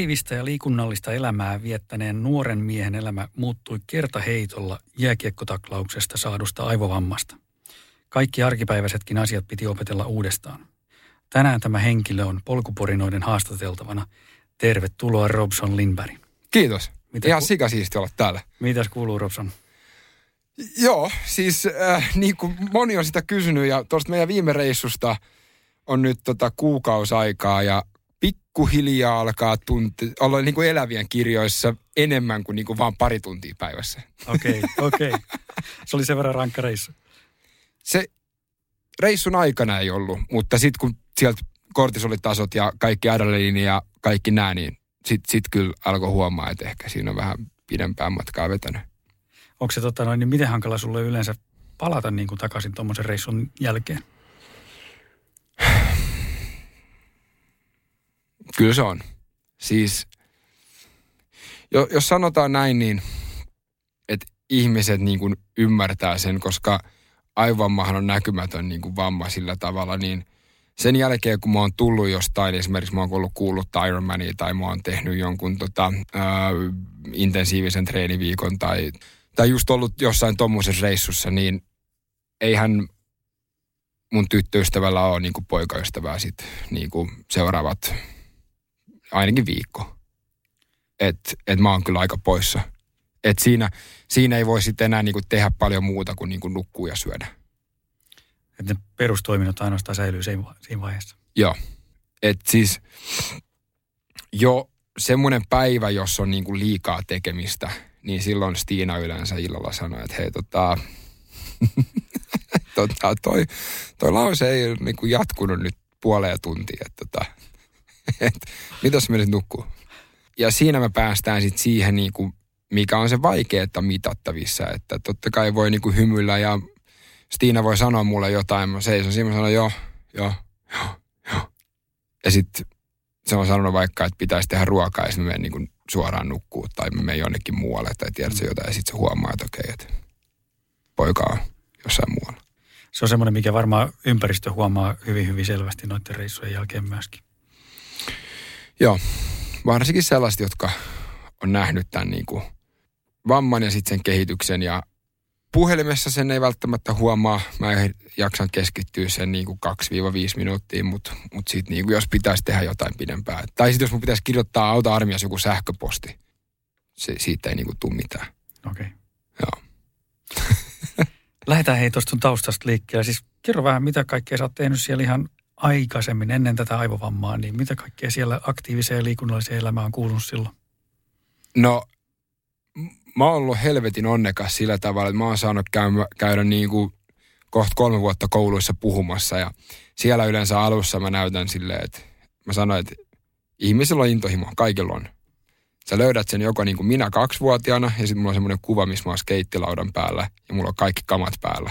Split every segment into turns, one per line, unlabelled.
Aktiivista ja liikunnallista elämää viettäneen nuoren miehen elämä muuttui kertaheitolla jääkiekkotaklauksesta saadusta aivovammasta. Kaikki arkipäiväisetkin asiat piti opetella uudestaan. Tänään tämä henkilö on polkuporinoiden haastateltavana. Tervetuloa Robson Lindberg.
Kiitos.
Mitä
Ihan
ku-
sikasiisti olla täällä.
Mitäs kuuluu Robson?
Joo, siis äh, niin kuin moni on sitä kysynyt ja tuosta meidän viime reissusta on nyt tota kuukausi aikaa ja pikkuhiljaa alkaa tunti, olla niin kuin elävien kirjoissa enemmän kuin, niin kuin vaan pari tuntia päivässä.
Okei, okei. Se oli sen verran rankka reissu.
Se reissun aikana ei ollut, mutta sitten kun sieltä kortisolitasot ja kaikki adrenaliini ja kaikki nämä, niin sitten sit kyllä alkoi huomaa, että ehkä siinä on vähän pidempään matkaa vetänyt.
Onko se tota noin, niin miten hankala sulle yleensä palata niin kuin takaisin tuommoisen reissun jälkeen?
Kyllä se on. Siis, jo, jos sanotaan näin, niin että ihmiset niin kuin ymmärtää sen, koska aivovammahan on näkymätön niin kuin vamma sillä tavalla, niin sen jälkeen, kun mä oon tullut jostain, esimerkiksi mä oon ollut kuullut Ironmania tai mä oon tehnyt jonkun tota, ää, intensiivisen treeniviikon tai, tai just ollut jossain tuommoisessa reissussa, niin eihän mun tyttöystävällä ole niin kuin poikaystävää sit niin kuin seuraavat ainakin viikko. Että et mä oon kyllä aika poissa. Et siinä, siinä ei voi sitten enää niinku tehdä paljon muuta kuin niinku nukkua ja syödä.
Että ne perustoiminnot ainoastaan säilyy siinä va- siinä vaiheessa.
Joo. Et siis jo semmoinen päivä, jos on niinku liikaa tekemistä, niin silloin Stiina yleensä illalla sanoo, että hei tota, tota toi, toi lause ei niinku jatkunut nyt puoleen tuntia, että tota, et, mitäs me nyt nukkuu? Ja siinä me päästään sitten siihen, niinku, mikä on se vaikeaa mitattavissa, että totta kai voi niinku hymyillä ja Stiina voi sanoa mulle jotain, mä seison siinä, mä sanon joo, joo, joo, joo. Ja sitten se on sanonut vaikka, että pitäisi tehdä ruokaa ja sitten mä menen niinku suoraan nukkuu tai mä menen jonnekin muualle tai tiedätkö jotain ja sitten se huomaa, että okei, että poika on jossain muualla.
Se on semmoinen, mikä varmaan ympäristö huomaa hyvin, hyvin selvästi noiden reissujen jälkeen myöskin.
Joo, varsinkin sellaiset, jotka on nähnyt tämän niin kuin vamman ja sitten sen kehityksen ja puhelimessa sen ei välttämättä huomaa. Mä en jaksan keskittyä sen niin kuin 2-5 minuuttia, mutta mut sitten niin kuin jos pitäisi tehdä jotain pidempään. Tai sitten jos mun pitäisi kirjoittaa auta armias joku sähköposti, se, siitä ei niin kuin tule mitään.
Okei. Okay.
Joo.
Lähdetään hei tuosta taustasta liikkeelle. Siis kerro vähän, mitä kaikkea sä oot tehnyt siellä ihan aikaisemmin ennen tätä aivovammaa, niin mitä kaikkea siellä aktiiviseen ja liikunnalliseen elämään on kuulunut silloin?
No, mä oon ollut helvetin onnekas sillä tavalla, että mä oon saanut käydä, käydä niin kuin kohta kolme vuotta kouluissa puhumassa ja siellä yleensä alussa mä näytän silleen, että mä sanoin, että ihmisellä on intohimo, kaikilla on. Sä löydät sen joko niin kuin minä kaksivuotiaana ja sitten mulla on semmoinen kuva, missä mä oon skeittilaudan päällä ja mulla on kaikki kamat päällä.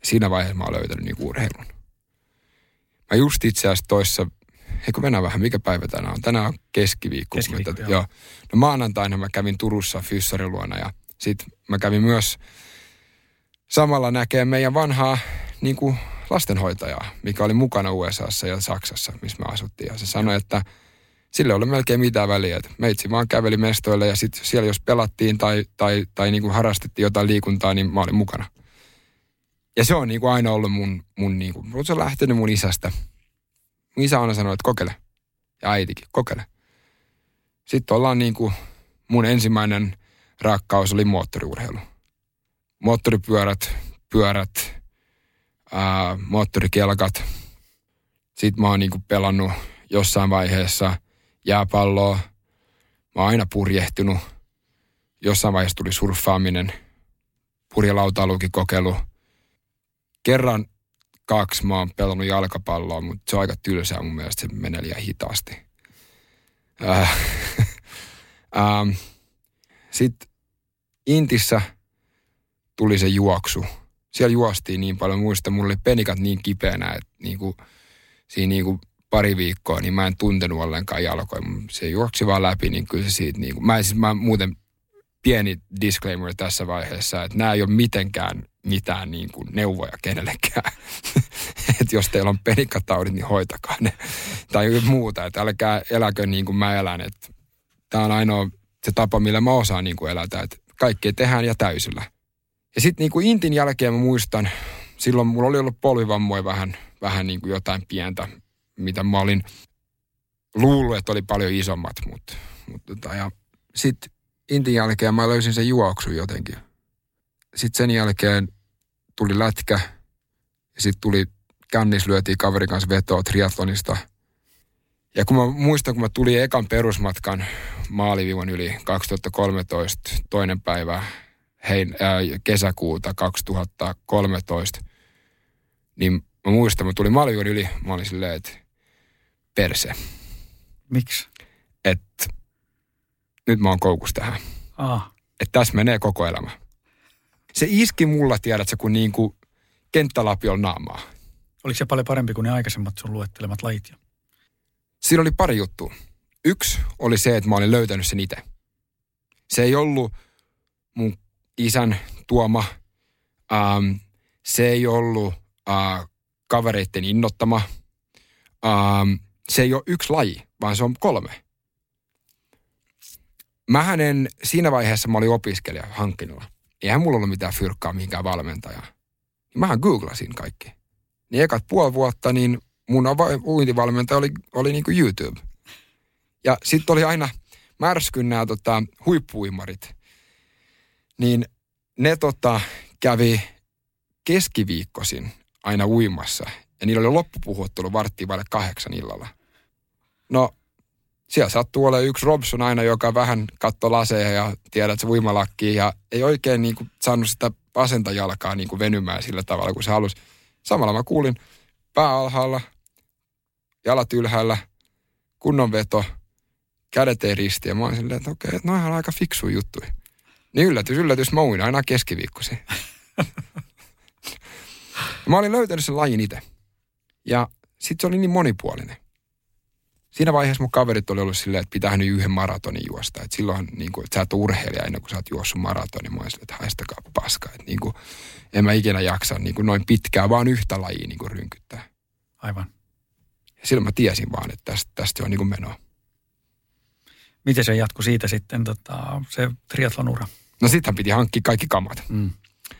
Ja siinä vaiheessa mä oon löytänyt niin urheilun. Mä just itse asiassa toissa, eikö mennään vähän, mikä päivä tänään on? Tänään on keskiviikko. kun
Keskiviikko,
tätä-
joo.
joo. No maanantaina mä kävin Turussa Fyssarin luona ja sit mä kävin myös samalla näkee meidän vanhaa niin kuin lastenhoitajaa, mikä oli mukana USAssa ja Saksassa, missä me asuttiin. Ja se sanoi, että sille ei ole melkein mitään väliä. Että meitsi vaan käveli mestoille ja sitten siellä jos pelattiin tai, tai, tai niin kuin harrastettiin jotain liikuntaa, niin mä olin mukana. Ja se on niin kuin aina ollut mun, mun niin kuin, se on lähtenyt mun isästä. Mun isä aina sanoi, että kokeile. Ja äitikin, kokeile. Sitten ollaan niin kuin, mun ensimmäinen rakkaus oli moottoriurheilu. Moottoripyörät, pyörät, ää, moottorikelkat. Sitten mä oon niinku pelannut jossain vaiheessa jääpalloa. Mä oon aina purjehtunut. Jossain vaiheessa tuli surffaaminen, purjelautailukin kokeilu. kerran kaksi mä oon pelannut jalkapalloa, mutta se on aika tylsää mun mielestä, se menee liian hitaasti. Äh, ähm, Sitten Intissä tuli se juoksu. Siellä juostiin niin paljon. Muista, mulla oli penikat niin kipeänä, että niinku, siinä niinku pari viikkoa, niin mä en tuntenut ollenkaan jalkoja. Se juoksi vaan läpi, niin kyllä se siitä niinku, mä, siis, mä muuten pieni disclaimer tässä vaiheessa, että nämä ei ole mitenkään mitään niin kuin neuvoja kenellekään. että jos teillä on penikkataudit, niin hoitakaa ne. tai muuta, että älkää eläkö niin kuin mä elän. Tämä on ainoa se tapa, millä mä osaan niin kuin elätä, että kaikkea tehdään ja täysillä. Ja sitten niin kuin Intin jälkeen mä muistan, silloin mulla oli ollut polvivammoja vähän, vähän niin kuin jotain pientä, mitä mä olin luullut, että oli paljon isommat. Mutta, mutta tota, ja sitten Intin jälkeen mä löysin sen juoksu jotenkin. Sitten sen jälkeen tuli lätkä ja sitten tuli kännis lyötiin kaverin kanssa vetoa triathlonista. Ja kun mä muistan, kun mä tulin ekan perusmatkan maaliviivan yli 2013 toinen päivä hein, ää, kesäkuuta 2013, niin mä muistan, mä tulin maaliviivan yli, mä olin silleen, että perse.
Miksi?
Että nyt mä oon koukus tähän.
Ah.
Että tässä menee koko elämä. Se iski mulla, tiedätkö, kun niin kuin kenttälapio naamaa.
Oliko se paljon parempi kuin ne aikaisemmat sun luettelemat lajit?
Siinä oli pari juttua. Yksi oli se, että mä olin löytänyt sen itse. Se ei ollut mun isän tuoma. Ähm, se ei ollut äh, kavereiden innottama. Ähm, se ei ole yksi laji, vaan se on kolme. Mähän en, siinä vaiheessa mä olin opiskelija hankkinut. Eihän mulla ollut mitään fyrkkaa mihinkään valmentajaa. Mähän googlasin kaikki. Niin ekat puoli vuotta, niin mun uintivalmentaja oli, oli niin kuin YouTube. Ja sitten oli aina märskyn nämä tota, huippuimarit. Niin ne tota, kävi keskiviikkosin aina uimassa. Ja niillä oli loppupuhuttelu varttiin vaille kahdeksan illalla. No, siellä sattuu olemaan yksi Robson aina, joka vähän katto laseja ja tiedät, että se uimalakki ja ei oikein niin kuin, saanut sitä vasenta jalkaa niin kuin venymään sillä tavalla kuin se halusi. Samalla mä kuulin pää alhaalla, jalat ylhäällä, kunnon veto, kädet ei risti. Ja mä olin silleen, että okei, että noihan on aika fiksu juttu. Niin yllätys, yllätys, mä uin aina keskiviikkosi. mä olin löytänyt sen lajin itse. Ja sitten se oli niin monipuolinen. Siinä vaiheessa mun kaverit oli ollut silleen, että pitää nyt yhden maratonin juosta. Että silloin, niin kuin, että sä et urheilija ennen kuin sä oot juossut maratonin. Mä silleen, että haistakaa paska. Että niin kuin, en mä ikinä jaksa niin kuin noin pitkään, vaan yhtä lajia niin kuin rynkyttää.
Aivan.
Ja silloin mä tiesin vaan, että tästä, tästä on niin kuin menoa.
Miten se jatkui siitä sitten, tota, se triathlonura?
No sittenhän piti hankkia kaikki kamat. Mm.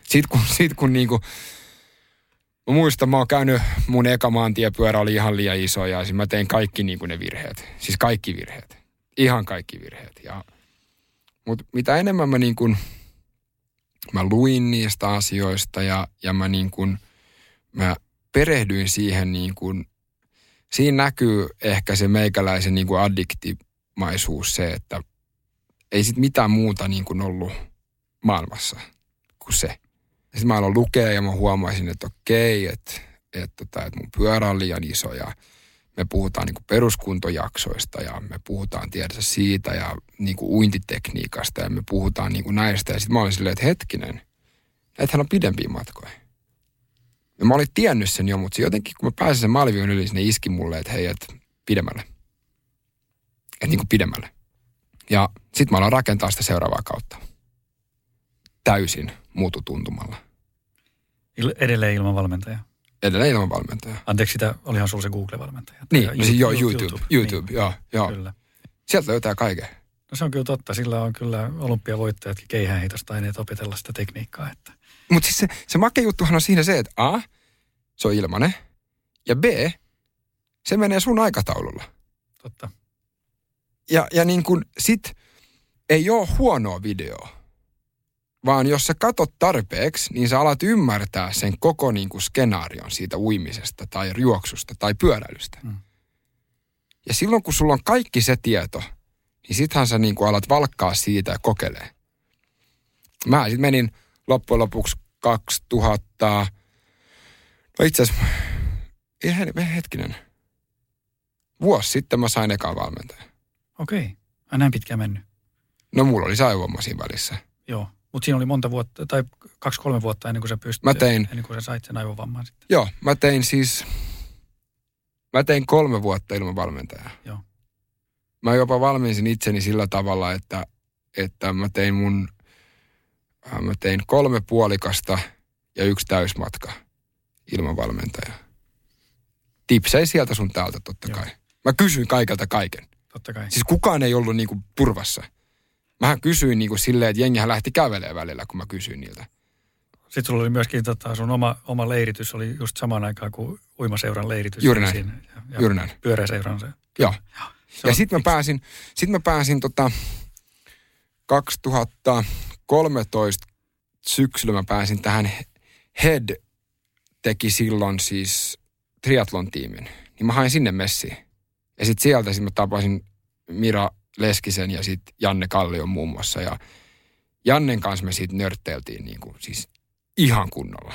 Sitten kun, sit kun niinku, mä muistan, mä oon käynyt, mun eka maantiepyörä oli ihan liian iso ja siis mä tein kaikki niinku ne virheet. Siis kaikki virheet. Ihan kaikki virheet. Ja, mutta mitä enemmän mä niinku, mä luin niistä asioista ja, ja mä niinku, mä perehdyin siihen niinku, siinä näkyy ehkä se meikäläisen niinku addiktimaisuus se, että ei sit mitään muuta niin kuin ollut maailmassa kuin se. Sitten mä aloin lukea ja mä huomasin, että okei, että, että, tota, että mun pyörä on liian iso ja me puhutaan niin peruskuntojaksoista ja me puhutaan tiedässä siitä ja niin uintitekniikasta ja me puhutaan niin näistä. Ja sitten mä olin silleen, että hetkinen, näitähän on pidempiä matkoja. Ja mä olin tiennyt sen jo, mutta se jotenkin kun mä pääsin sen malvion yli, ne iski mulle, että hei, että pidemmälle. Että niin kuin pidemmälle. Ja sitten mä aloin rakentaa sitä seuraavaa kautta täysin muututuntumalla.
Il, edelleen ilman valmentajaa?
Edelleen ilman valmentajaa.
Anteeksi, sitä, olihan sulla se Google-valmentaja.
Niin, no siis joo, YouTube, YouTube, YouTube niin. joo, joo. Kyllä. Sieltä löytää kaiken.
No se on kyllä totta, sillä on kyllä olympiavoittajatkin keihäänheitosta aineet opetella sitä tekniikkaa. Että.
Mutta siis se, se makea juttuhan on siinä se, että A, se on ilmanen, ja B, se menee sun aikataululla.
Totta.
Ja, ja niin kuin sit ei ole huonoa videoa vaan jos sä katot tarpeeksi, niin sä alat ymmärtää sen koko niin kuin skenaarion siitä uimisesta tai juoksusta tai pyöräilystä. Mm. Ja silloin kun sulla on kaikki se tieto, niin sittenhän sä niin kuin alat valkkaa siitä ja kokeilee. Mä sitten menin loppujen lopuksi 2000, No itse asiassa, hetkinen. Vuosi sitten mä sain ekaan valmentajan.
Okei. Okay. näin pitkään mennyt.
No mulla oli saivomma siinä välissä.
Joo. Mutta siinä oli monta vuotta, tai kaksi-kolme vuotta ennen kuin sä pystyt,
Mä tein-
ennen kuin sä sait sen aivovamman sitten.
Joo, mä tein siis, mä tein kolme vuotta ilman valmentajaa.
Joo.
Mä jopa valmensin itseni sillä tavalla, että, että mä tein mun, äh, mä tein kolme puolikasta ja yksi täysmatka ilman valmentajaa. Tipsei sieltä sun täältä totta
Joo.
kai. Mä kysyin kaikelta kaiken.
Totta kai.
Siis kukaan ei ollut niinku turvassa. Mähän kysyin niinku silleen, että jengihän lähti kävelemään välillä, kun mä kysyin niiltä.
Sitten sulla oli myöskin tota, sun oma, oma leiritys oli just samaan aikaan kuin uimaseuran leiritys.
Juuri näin.
Siinä, ja, ja
Juuri näin.
Pyöräseuran se.
Joo.
Se
Ja
on
sitten mä pääsin, sit mä pääsin tota 2013 syksyllä mä pääsin tähän Head teki silloin siis triatlon tiimin. Niin mä hain sinne messiin. Ja sitten sieltä sit mä tapasin Mira Leskisen ja sitten Janne Kallion muun muassa. Ja Jannen kanssa me siitä nörtteiltiin niin kuin, siis ihan kunnolla.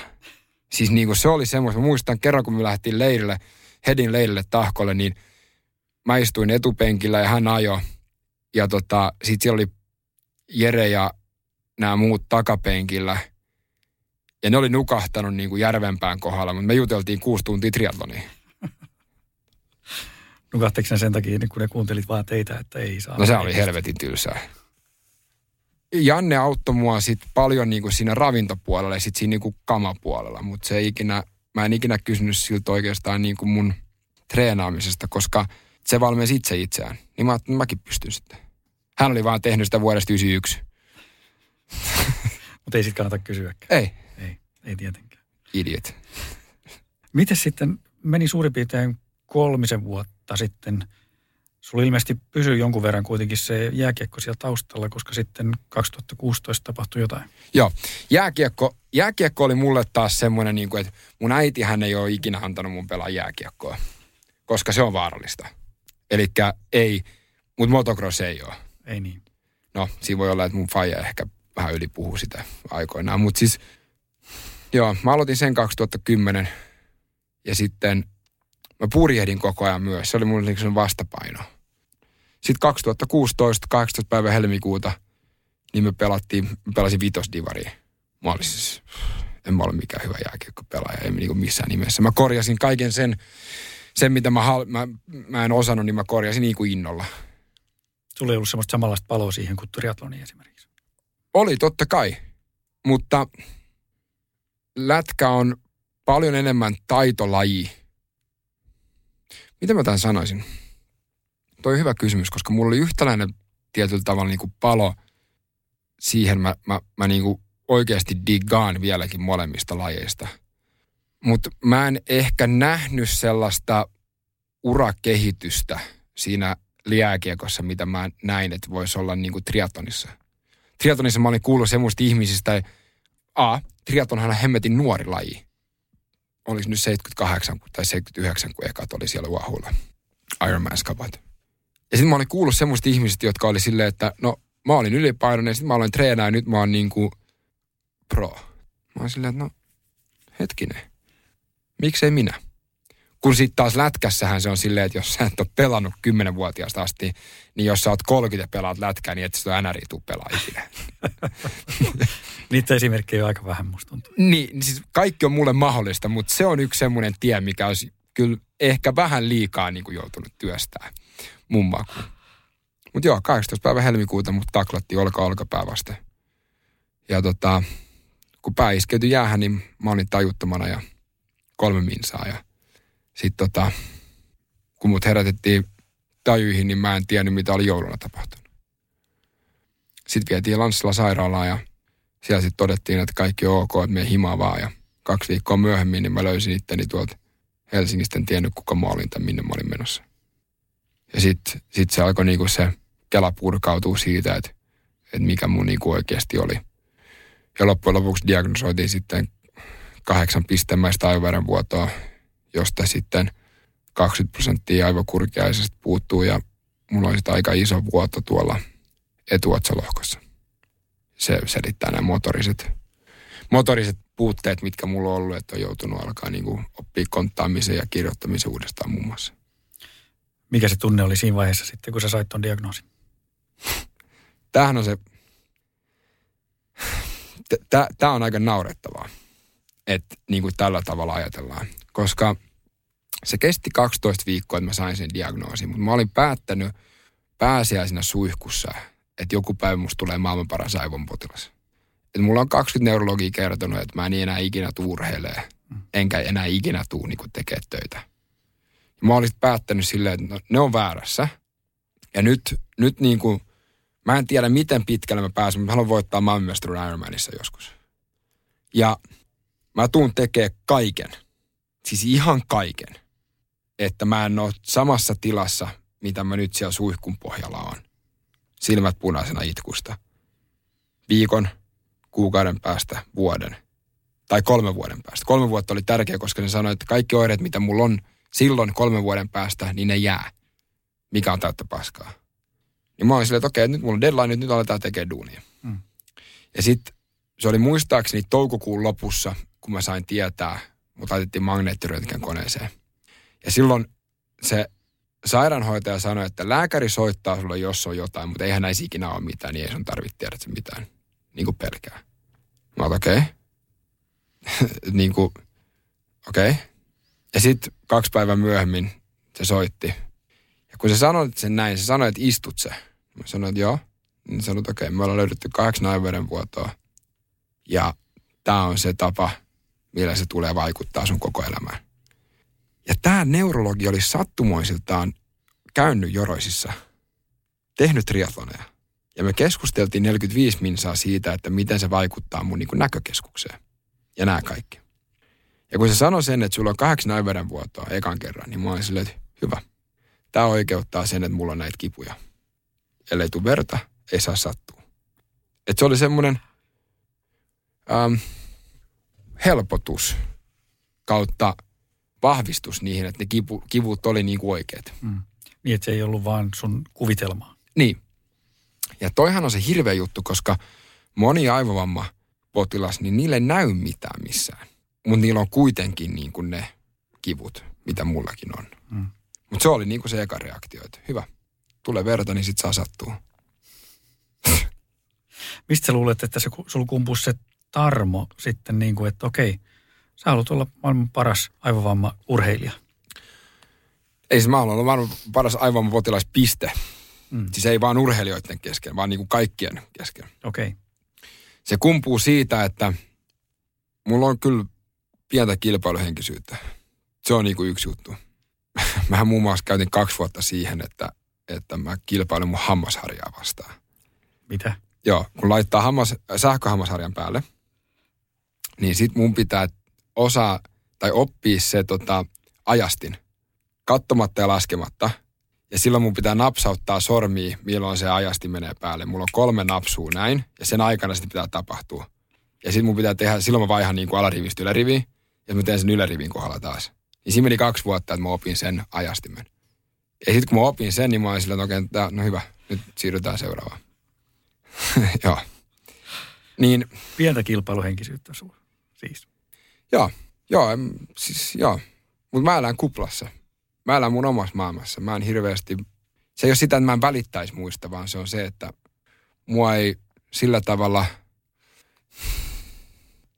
Siis niin kuin se oli semmoista. Muistan kerran, kun me lähdettiin leirille, Hedin leirille tahkolle, niin mä istuin etupenkillä ja hän ajoi. Ja tota, sit siellä oli Jere ja nämä muut takapenkillä. Ja ne oli nukahtanut niin kuin järvenpään kohdalla, mutta me juteltiin kuusi tuntia triatlonia.
Nukahteko ne sen takia, niin kun ne kuuntelit vaan teitä, että ei saa.
No se oli helvetin tylsää. Janne auttoi mua sit paljon niin kuin siinä ravintopuolella ja sit siinä niin kuin kamapuolella, mutta se ei ikinä, mä en ikinä kysynyt siltä oikeastaan niin kuin mun treenaamisesta, koska se valmensi itse itseään. Niin mä että mäkin pystyn sitten. Hän oli vaan tehnyt sitä vuodesta 91.
Mutta ei sit kannata kysyäkään.
Ei,
Ei, ei tietenkään.
idiot.
Miten sitten meni suurin piirtein kolmisen vuotta sitten? Sulla ilmeisesti pysyi jonkun verran kuitenkin se jääkiekko siellä taustalla, koska sitten 2016 tapahtui jotain.
Joo, jääkiekko, jääkiekko oli mulle taas semmoinen, niin kuin, että mun äiti hän ei ole ikinä antanut mun pelaa jääkiekkoa, koska se on vaarallista. Eli ei, mutta motocross ei ole.
Ei niin.
No, siinä voi olla, että mun faija ehkä vähän yli puhuu sitä aikoinaan. Mutta siis, joo, mä aloitin sen 2010 ja sitten mä purjehdin koko ajan myös. Se oli mun niin vastapaino. Sitten 2016, 18. päivä helmikuuta, niin me pelattiin, mä pelasin vitosdivaria. Mä olin siis, en mä ole mikään hyvä jääkiekkopelaaja, ei niinku missään nimessä. Mä korjasin kaiken sen, sen mitä mä, hal- mä, mä en osannut, niin mä korjasin niin kuin innolla.
Sulla ei ollut semmoista samanlaista paloa siihen kuin triatloniin esimerkiksi.
Oli totta kai, mutta lätkä on paljon enemmän taitolaji. Miten mä tämän sanoisin? Toi on hyvä kysymys, koska mulla oli yhtäläinen tietyllä tavalla niin kuin palo siihen. Mä, mä, mä niin kuin oikeasti diggaan vieläkin molemmista lajeista. Mutta mä en ehkä nähnyt sellaista urakehitystä siinä liääkiekossa, mitä mä näin, että voisi olla niin kuin triatonissa triatlonissa mä olin kuullut semmoista ihmisistä, A, triatlonhan on hemmetin nuori laji. Olisi nyt 78 tai 79, kun ekat oli siellä Wahulla. Ironman-skapat. Ja sitten mä olin kuullut semmoista ihmisistä, jotka oli silleen, että no mä olin ylipainoinen, sitten mä aloin treenaa ja nyt mä oon niinku pro. Mä olin silleen, että no hetkinen, miksei minä? Kun sitten taas lätkässähän se on silleen, että jos sä et ole pelannut 10-vuotiaasta asti, niin jos sä oot 30 ja pelaat lätkää, niin et sitä NRI tuu pelaa ikinä.
Niitä esimerkkejä on aika vähän musta tuntuu.
Niin, niin siis kaikki on mulle mahdollista, mutta se on yksi semmoinen tie, mikä olisi kyllä ehkä vähän liikaa niin kuin joutunut työstää mun makuun. Mutta joo, 18. päivä helmikuuta mut taklattiin olka olkapää vasten. Ja tota, kun pää iskeytyi jäähän, niin mä olin tajuttomana ja kolme minsaa. Ja sitten tota, kun mut herätettiin tajuihin, niin mä en tiennyt, mitä oli jouluna tapahtunut. Sitten vietiin Lanssila sairaalaan ja siellä sitten todettiin, että kaikki on ok, että me himaa vaan. Ja kaksi viikkoa myöhemmin niin mä löysin itteni tuolta Helsingistä, en tiennyt kuka mä olin tai minne mä olin menossa. Ja sitten sit se alkoi niinku se kela purkautuu siitä, että, että mikä mun niinku oikeasti oli. Ja loppujen lopuksi diagnosoitiin sitten kahdeksan pistemäistä aivoverenvuotoa, josta sitten 20 prosenttia aivokurkiaisesta puuttuu ja mulla oli aika iso vuoto tuolla etuotsalohkossa se selittää nämä motoriset, motoriset puutteet, mitkä mulla on ollut, että on joutunut alkaa niin kuin oppia konttaamisen ja kirjoittamisen uudestaan muun muassa.
Mikä se tunne oli siinä vaiheessa sitten, kun sä sait ton diagnoosin?
Tämähän on se, tämä on aika naurettavaa, että niin kuin tällä tavalla ajatellaan. Koska se kesti 12 viikkoa, että mä sain sen diagnoosin, mutta mä olin päättänyt pääsiäisenä suihkussa, että joku päivä musta tulee maailman paras aivonpotilas. Et mulla on 20 neurologia kertonut, että mä en enää ikinä tuurheilee, enkä enää ikinä tuu niin tekee töitä. Ja mä olisin päättänyt silleen, että no, ne on väärässä. Ja nyt, nyt niin kuin, mä en tiedä miten pitkälle mä pääsen, mutta mä haluan voittaa maailmanmestaruuden Ironmanissa joskus. Ja mä tuun tekee kaiken, siis ihan kaiken, että mä en ole samassa tilassa, mitä mä nyt siellä suihkun pohjalla on. Silmät punaisena itkusta. Viikon, kuukauden päästä, vuoden tai kolmen vuoden päästä. Kolme vuotta oli tärkeä, koska ne sanoi, että kaikki oireet, mitä mulla on silloin kolmen vuoden päästä, niin ne jää. Mikä on täyttä paskaa. Niin mä olin silleen, että okei, nyt mulla on deadline, nyt aletaan tekemään duunia. Mm. Ja sitten se oli muistaakseni toukokuun lopussa, kun mä sain tietää, mutta laitettiin magneettiröntgen koneeseen. Ja silloin se sairaanhoitaja sanoi, että lääkäri soittaa sulle, jos on jotain, mutta eihän näisi ikinä ole mitään, niin ei sun tarvitse tiedä se mitään. Niin kuin pelkää. Mä okei. Okay. niin kuin, okei. Okay. Ja sitten kaksi päivää myöhemmin se soitti. Ja kun se sanoi sen näin, se sanoi, että istut se. Mä sanoin, että joo. Niin sanoin, että okei, okay, me ollaan löydetty kahdeksan aivoverenvuotoa. Ja tämä on se tapa, millä se tulee vaikuttaa sun koko elämään. Ja tämä neurologi oli sattumoisiltaan käynyt Joroisissa, tehnyt triatloneja. Ja me keskusteltiin 45 minsaa siitä, että miten se vaikuttaa mun niin näkökeskukseen. Ja nämä kaikki. Ja kun se sanoi sen, että sulla on kahdeksan vuotoa ekan kerran, niin mä olin silleen, että hyvä. Tämä oikeuttaa sen, että mulla on näitä kipuja. Ellei tule verta, ei saa sattua. Että se oli semmoinen ähm, helpotus kautta vahvistus niihin, että ne kipu, kivut oli niin kuin oikeat. Mm.
Niin, että se ei ollut vaan sun kuvitelmaa.
Niin. Ja toihan on se hirveä juttu, koska moni aivovamma potilas, niin niille ei näy mitään missään. Mutta niillä on kuitenkin niin kuin ne kivut, mitä mullakin on. Mm. Mutta se oli niin kuin se eka reaktio, että hyvä, tule verta, niin sit saa sattua.
Mistä sä luulet, että se, sulla kumpuu se tarmo sitten niin kuin, että okei, sä haluat olla maailman paras aivovamma urheilija?
Ei se mä haluan olla maailman paras aivovamma piste. Mm. Siis ei vaan urheilijoiden kesken, vaan niin kuin kaikkien kesken.
Okei. Okay.
Se kumpuu siitä, että mulla on kyllä pientä kilpailuhenkisyyttä. Se on niin kuin yksi juttu. Mä muun muassa käytin kaksi vuotta siihen, että, että mä kilpailin mun hammasharjaa vastaan.
Mitä?
Joo, kun laittaa hammas, sähköhammasharjan päälle, niin sit mun pitää osaa tai oppia se tota, ajastin kattomatta ja laskematta. Ja silloin mun pitää napsauttaa sormia, milloin se ajasti menee päälle. Mulla on kolme napsua näin, ja sen aikana sitten pitää tapahtua. Ja sitten mun pitää tehdä, silloin mä vaihan niin kuin alarivistä yläriviin, ja mä teen sen ylärivin kohdalla taas. Niin siinä meni kaksi vuotta, että mä opin sen ajastimen. Ja sitten kun mä opin sen, niin mä olin silleen, että okay, no hyvä, nyt siirrytään seuraavaan. Joo. Niin,
Pientä kilpailuhenkisyyttä sulla, siis.
Joo, joo, siis joo. Mutta mä elän kuplassa. Mä elän mun omassa maailmassa. Mä en hirveästi, se ei ole sitä, että mä en välittäisi muista, vaan se on se, että mua ei sillä tavalla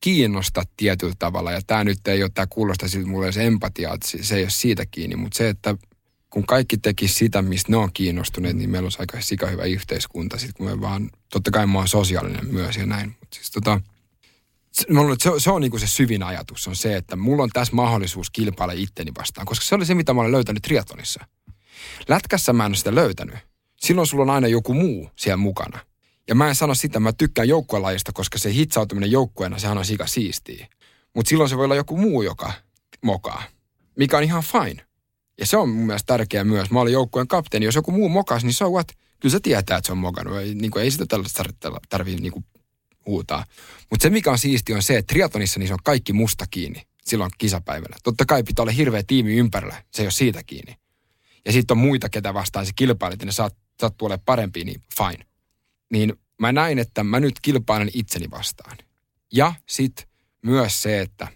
kiinnosta tietyllä tavalla. Ja tämä nyt ei ole, tämä kuulosta siltä, mulle se empatia, se ei ole siitä kiinni. Mutta se, että kun kaikki tekisi sitä, mistä ne on kiinnostuneet, niin meillä olisi aika sika hyvä yhteiskunta. Sitten kun me vaan, totta kai mä oon sosiaalinen myös ja näin. Mutta siis tota, se, se on niin se syvin ajatus, on se, että mulla on tässä mahdollisuus kilpailla itteni vastaan, koska se oli se, mitä mä olen löytänyt triatonissa. Lätkässä mä en ole sitä löytänyt. Silloin sulla on aina joku muu siellä mukana. Ja mä en sano sitä, mä tykkään joukkuelajista, koska se hitsautuminen joukkueena, sehän on sika siistiä. Mutta silloin se voi olla joku muu, joka mokaa, mikä on ihan fine. Ja se on mun mielestä tärkeää myös. Mä olin joukkueen kapteeni. Jos joku muu mokas, niin so what? Kyllä se tietää, että se on mokannut. Ei, niin kuin, ei sitä tällaista tarvitse niin huutaa. Mutta se, mikä on siisti, on se, että triatonissa niin se on kaikki musta kiinni silloin kisapäivänä. Totta kai pitää olla hirveä tiimi ympärillä, se ei ole siitä kiinni. Ja sitten on muita, ketä vastaan se kilpailet, ja ne saat, sattuu olemaan parempi, niin fine. Niin mä näin, että mä nyt kilpailen itseni vastaan. Ja sit myös se, että,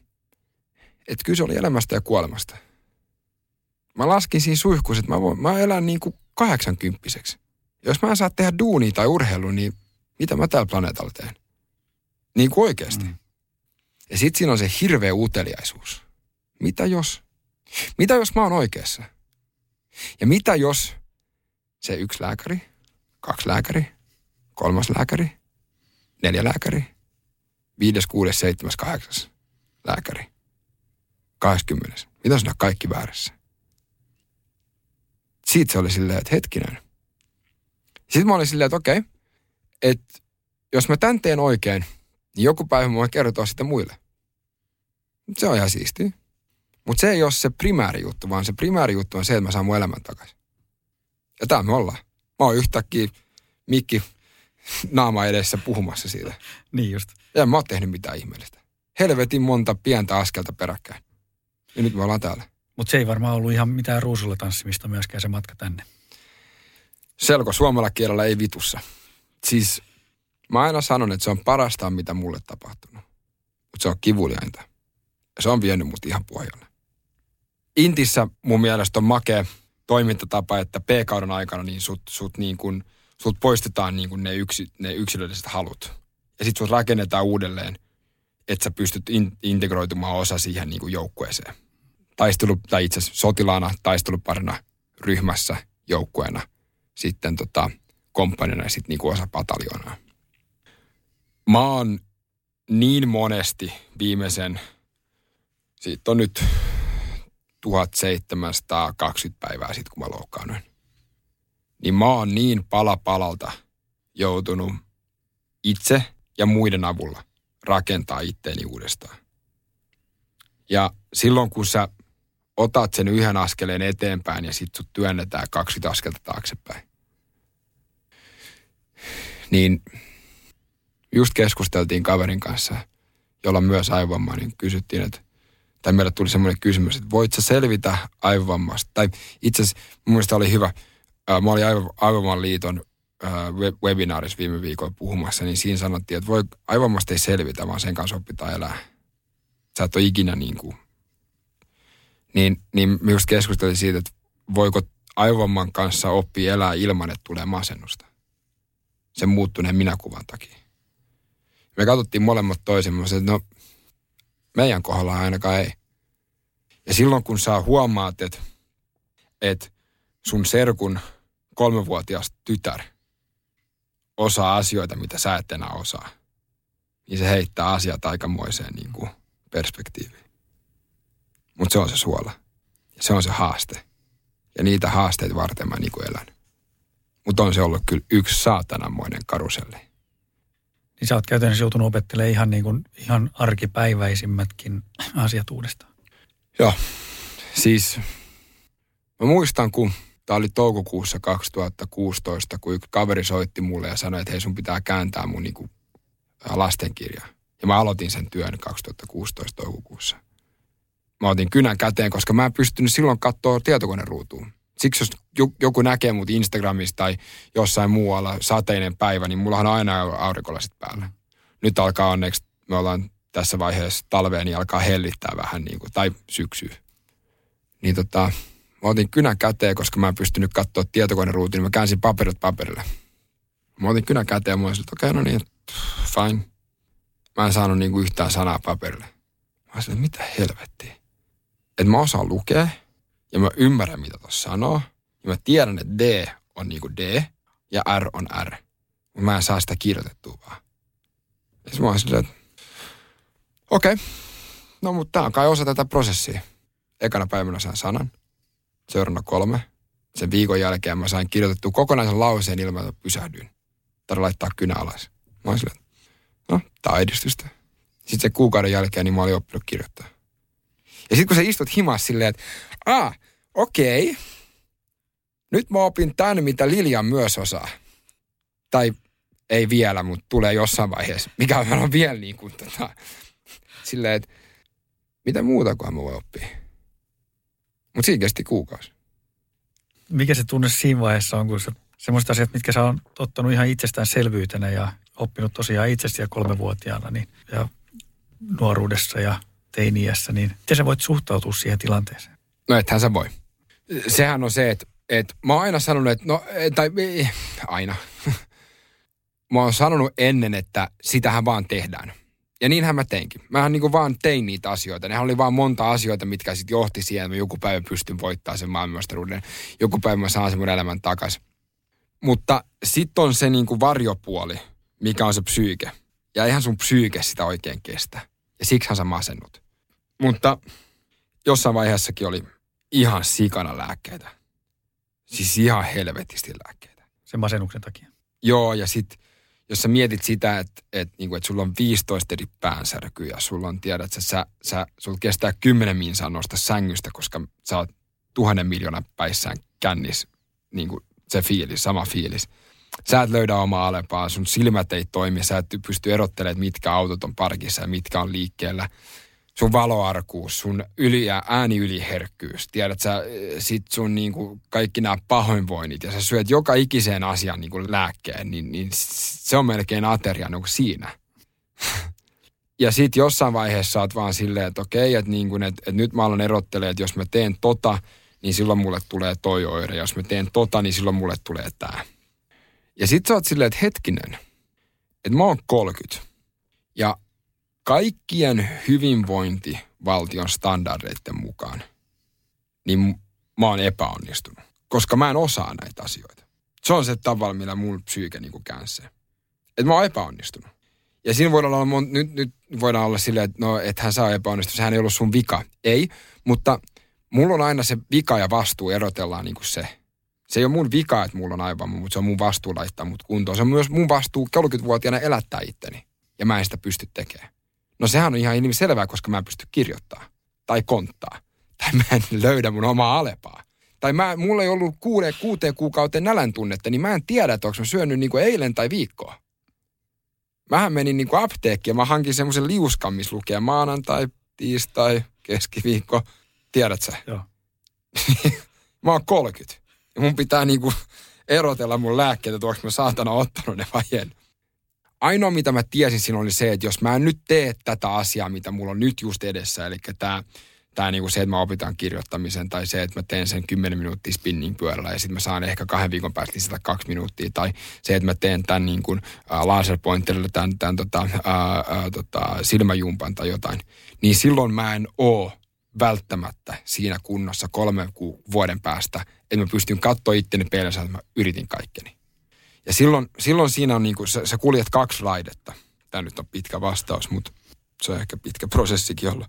että kyse oli elämästä ja kuolemasta. Mä laskin siinä suihkussa, että mä, voin, mä elän niin kuin kahdeksankymppiseksi. Jos mä en saa tehdä duunia tai urheilua, niin mitä mä tällä planeetalla teen? Niin kuin oikeasti. Mm. Ja sitten siinä on se hirveä uteliaisuus. Mitä jos? Mitä jos mä oon oikeassa? Ja mitä jos se yksi lääkäri, kaksi lääkäri, kolmas lääkäri, neljä lääkäri, viides, kuudes, seitsemäs, kahdeksas lääkäri, kahdeskymmenes. Mitä jos ne kaikki väärässä? Siitä se oli silleen, että hetkinen. Sitten mä olin silleen, että okei, että jos mä tän teen oikein, niin joku päivä mä voin kertoa sitä muille. Se on ihan siistiä. Mutta se ei ole se primääri juttu, vaan se primääri juttu on se, että mä saan mun elämän takaisin. Ja tää me ollaan. Mä oon yhtäkkiä mikki naama edessä puhumassa siitä.
niin just.
Ja mä oon tehnyt mitään ihmeellistä. Helvetin monta pientä askelta peräkkäin. Ja nyt me ollaan täällä.
Mutta se ei varmaan ollut ihan mitään ruusulla tanssimista myöskään se matka tänne.
Selko suomalla kielellä ei vitussa. Siis mä aina sanon, että se on parasta, mitä mulle tapahtunut. Mutta se on kivuliainta. Ja se on vienyt mut ihan pohjalle. Intissä mun mielestä on makea toimintatapa, että P-kauden aikana niin sut, sut, niin kun, sut poistetaan niin kun ne, yksi, ne yksilölliset halut. Ja sitten sut rakennetaan uudelleen, että sä pystyt in, integroitumaan osa siihen niin joukkueeseen. Taistelu, tai itse asiassa sotilaana, taisteluparina, ryhmässä, joukkueena, sitten tota, komppanina ja sitten niin osa pataljoonaa. Mä oon niin monesti viimeisen, siitä on nyt 1720 päivää sitten, kun mä loukkaannuin. Niin mä oon niin pala palalta joutunut itse ja muiden avulla rakentaa itteeni uudestaan. Ja silloin, kun sä otat sen yhden askeleen eteenpäin ja sit sut työnnetään 20 askelta taaksepäin, niin just keskusteltiin kaverin kanssa, jolla myös aivovamma, niin kysyttiin, että tai meille tuli semmoinen kysymys, että voit sä selvitä aivovammasta? Tai itse asiassa mun mielestä oli hyvä, mä olin Aivovamman liiton webinaarissa viime viikolla puhumassa, niin siinä sanottiin, että voi aivovammasta ei selvitä, vaan sen kanssa opitaan elää. Sä et ole ikinä niin kuin. Niin, niin me just keskustelin siitä, että voiko aivovamman kanssa oppia elää ilman, että tulee masennusta. Sen muuttuneen minäkuvan takia. Me katsottiin molemmat toisemme, että no meidän kohdalla ainakaan ei. Ja silloin kun sä huomaat, että, että sun serkun kolmevuotias tytär osaa asioita, mitä sä et enää osaa, niin se heittää asiat aikamoiseen niin kuin perspektiiviin. Mutta se on se suola. Ja se on se haaste. Ja niitä haasteita varten mä niin elän. Mutta on se ollut kyllä yksi saatananmoinen karuselli
niin sä oot käytännössä joutunut opettelemaan ihan, niin kuin, ihan arkipäiväisimmätkin asiat uudestaan.
Joo, siis mä muistan, kun tämä oli toukokuussa 2016, kun yksi kaveri soitti mulle ja sanoi, että hei sun pitää kääntää mun niin kuin, lastenkirja. Ja mä aloitin sen työn 2016 toukokuussa. Mä otin kynän käteen, koska mä en pystynyt silloin katsoa tietokoneruutuun siksi jos joku näkee mut Instagramissa tai jossain muualla sateinen päivä, niin mullahan on aina aurinkolasit päällä. Nyt alkaa onneksi, me ollaan tässä vaiheessa talveen, niin alkaa hellittää vähän niin kuin, tai syksyä. Niin tota, mä otin kynän käteen, koska mä en pystynyt katsoa tietokoneruutin, niin mä käänsin paperit paperille. Mä otin kynän käteen ja mä olisin, että okei, okay, no niin, fine. Mä en saanut niin kuin yhtään sanaa paperille. Mä olisin, että mitä helvettiä. Että mä osaan lukea, ja mä ymmärrän, mitä tuossa sanoo. Ja mä tiedän, että D on niinku D ja R on R. Mä en saa sitä kirjoitettua vaan. Ja mä oon silleen, että okei, okay. no mutta tää on kai osa tätä prosessia. Ekana päivänä sain sanan, seuraavana kolme. Sen viikon jälkeen mä sain kirjoitettua kokonaisen lauseen ilman, että pysähdyin. Tarvitsen laittaa kynä alas. Mä oon silleen, no, tää on edistystä. Sitten se kuukauden jälkeen niin mä olin oppinut kirjoittaa. Ja sitten kun sä istut himas silleen, että ah, okei, nyt mä opin tämän, mitä Lilian myös osaa. Tai ei vielä, mutta tulee jossain vaiheessa, mikä on vielä niin kuin tota, silleen, että mitä muuta kuin mä voi oppia. Mutta siinä kesti kuukausi.
Mikä se tunne siinä vaiheessa on, kun se, semmoiset asiat, mitkä sä on ottanut ihan itsestäänselvyytenä ja oppinut tosiaan itsestä ja kolmevuotiaana, niin, ja nuoruudessa ja teiniässä, niin miten sä voit suhtautua siihen tilanteeseen?
No ethän sä voi. Sehän on se, että, että mä oon aina sanonut, että no, tai aina. mä oon sanonut ennen, että sitähän vaan tehdään. Ja niinhän mä teinkin. Mähän niin vaan tein niitä asioita. Nehän oli vaan monta asioita, mitkä sitten johti siihen, että mä joku päivä pystyn voittamaan sen maailmanmestaruuden. Joku päivä mä saan sen mun elämän takaisin. Mutta sitten on se niin kuin varjopuoli, mikä on se psyyke. Ja eihän sun psyyke sitä oikein kestä. Ja siksihän sä masennut. Mutta jossain vaiheessakin oli ihan sikana lääkkeitä. Siis ihan helvetisti lääkkeitä.
Sen masennuksen takia.
Joo, ja sitten jos sä mietit sitä, että, että, niin kuin, että sulla on 15 eri päänsärkyjä, sulla on, tiedät, että sä, sä, sulla kestää 10 minsaa nosta sängystä, koska sä oot tuhannen miljoonan päissään kännis, niin kuin se fiilis, sama fiilis. Sä et löydä omaa alepaa, sun silmät ei toimi, sä et pysty erottelemaan, mitkä autot on parkissa ja mitkä on liikkeellä sun valoarkuus, sun yli- ja ääniyliherkkyys, tiedät sä, sit sun niin kuin kaikki nämä pahoinvoinnit ja sä syöt joka ikiseen asiaan niin kuin lääkkeen, niin, niin se on melkein ateria niin kuin siinä. ja sit jossain vaiheessa oot vaan silleen, että okei, että, niin kuin, että, että nyt mä alan erottelemaan, että jos mä teen tota, niin silloin mulle tulee toi oire. Jos mä teen tota, niin silloin mulle tulee tää. Ja sit sä oot silleen, että hetkinen, että mä oon 30. Ja kaikkien hyvinvointivaltion standardeiden mukaan, niin mä oon epäonnistunut. Koska mä en osaa näitä asioita. Se on se tavalla, millä mun psyyke niin käänsee. Että mä oon epäonnistunut. Ja siinä voidaan olla, nyt, nyt voidaan olla silleen, että no, et hän saa epäonnistua, sehän ei ollut sun vika. Ei, mutta mulla on aina se vika ja vastuu erotellaan niin kuin se. Se ei ole mun vika, että mulla on aivan, mutta se on mun vastuu laittaa mut kuntoon. Se on myös mun vastuu 30-vuotiaana elättää itteni. Ja mä en sitä pysty tekemään. No sehän on ihan selvää, koska mä en pysty kirjoittaa tai konttaa. Tai mä en löydä mun omaa alepaa. Tai mä, mulla ei ollut kuude, kuuteen kuukauteen nälän tunnetta, niin mä en tiedä, että onko mä syönyt niin kuin eilen tai viikkoa. Mähän menin niin kuin apteekkiin ja mä hankin semmoisen liuskan, missä lukee maanantai, tiistai, keskiviikko. Tiedät sä?
Joo.
mä oon 30. Ja mun pitää niin kuin erotella mun lääkkeitä, että onko mä saatana ottanut ne vai en ainoa mitä mä tiesin silloin oli se, että jos mä en nyt tee tätä asiaa, mitä mulla on nyt just edessä, eli tämä tämä niinku se, että mä opitan kirjoittamisen tai se, että mä teen sen 10 minuuttia spinning pyörällä ja sitten mä saan ehkä kahden viikon päästä sitä kaksi minuuttia tai se, että mä teen tämän niin kuin, laserpointerilla tämän, tämän tota, äh, äh, tota, silmäjumpan tai jotain, niin silloin mä en oo välttämättä siinä kunnossa kolmen vuoden päästä, että mä pystyn katsoa itteni peilissä, että mä yritin kaikkeni. Ja silloin, silloin siinä on niin kuin, sä, sä kuljet kaksi raidetta. Tämä nyt on pitkä vastaus, mutta se on ehkä pitkä prosessikin olla.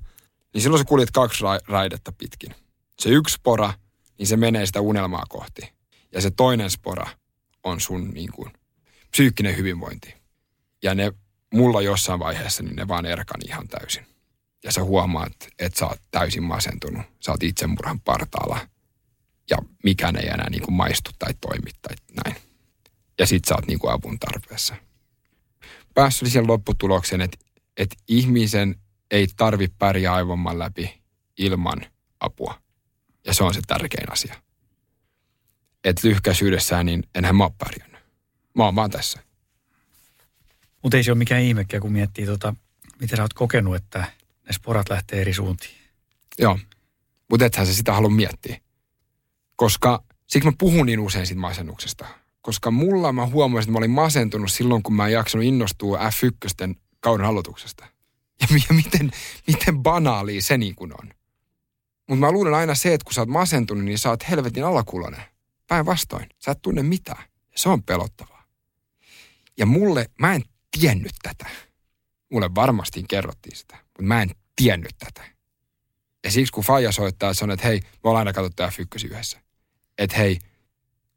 Niin silloin sä kuljet kaksi ra- raidetta pitkin. Se yksi spora, niin se menee sitä unelmaa kohti. Ja se toinen spora on sun niin kuin, psyykkinen hyvinvointi. Ja ne mulla jossain vaiheessa, niin ne vaan erkani ihan täysin. Ja sä huomaat, että sä oot täysin masentunut. Sä oot itsemurhan partaalla. Ja mikään ei enää niin kuin maistu tai toimi tai näin ja sit sä oot niinku avun tarpeessa. Päässyt siihen lopputulokseen, että, että ihmisen ei tarvi pärjää aivomman läpi ilman apua. Ja se on se tärkein asia. Että lyhkäisyydessään, niin enhän mä ole pärjännyt. Mä oon vaan tässä.
Mutta ei se ole mikään ihmekään, kun miettii, tota, miten sä oot kokenut, että ne sporat lähtee eri suuntiin.
Joo, mutta ethän se sitä halua miettiä. Koska siksi mä puhun niin usein siitä masennuksesta koska mulla mä huomasin, että mä olin masentunut silloin, kun mä en jaksanut innostua F1 kauden aloituksesta. Ja, ja miten, miten banaali se niin kuin on. Mutta mä luulen aina se, että kun sä oot masentunut, niin sä oot helvetin alakulonen. Päinvastoin, sä et tunne mitään. Ja se on pelottavaa. Ja mulle, mä en tiennyt tätä. Mulle varmasti kerrottiin sitä, mutta mä en tiennyt tätä. Ja siksi kun Faija soittaa, se on, että hei, me ollaan aina katsottu F1 yhdessä. Että hei,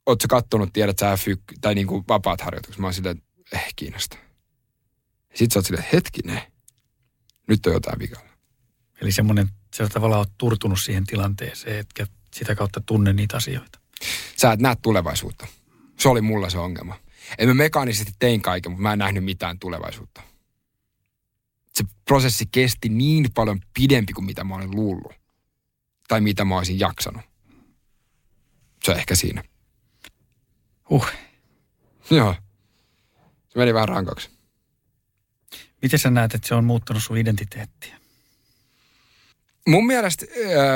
Oletko kattonut, tiedät sä F1, tai niin kuin vapaat harjoitukset? Mä oon silleen, että eh, kiinnosta. Sitten sä oot silleen, hetkinen, nyt on jotain vikalla.
Eli semmoinen, sä tavallaan oot turtunut siihen tilanteeseen, etkä sitä kautta tunne niitä asioita.
Sä et näe tulevaisuutta. Se oli mulla se ongelma. En mä mekaanisesti tein kaiken, mutta mä en nähnyt mitään tulevaisuutta. Se prosessi kesti niin paljon pidempi kuin mitä mä olin luullut. Tai mitä mä olisin jaksanut. Se on ehkä siinä.
Huh.
Joo. Se meni vähän rankaksi.
Miten sä näet, että se on muuttanut sun identiteettiä?
Mun mielestä,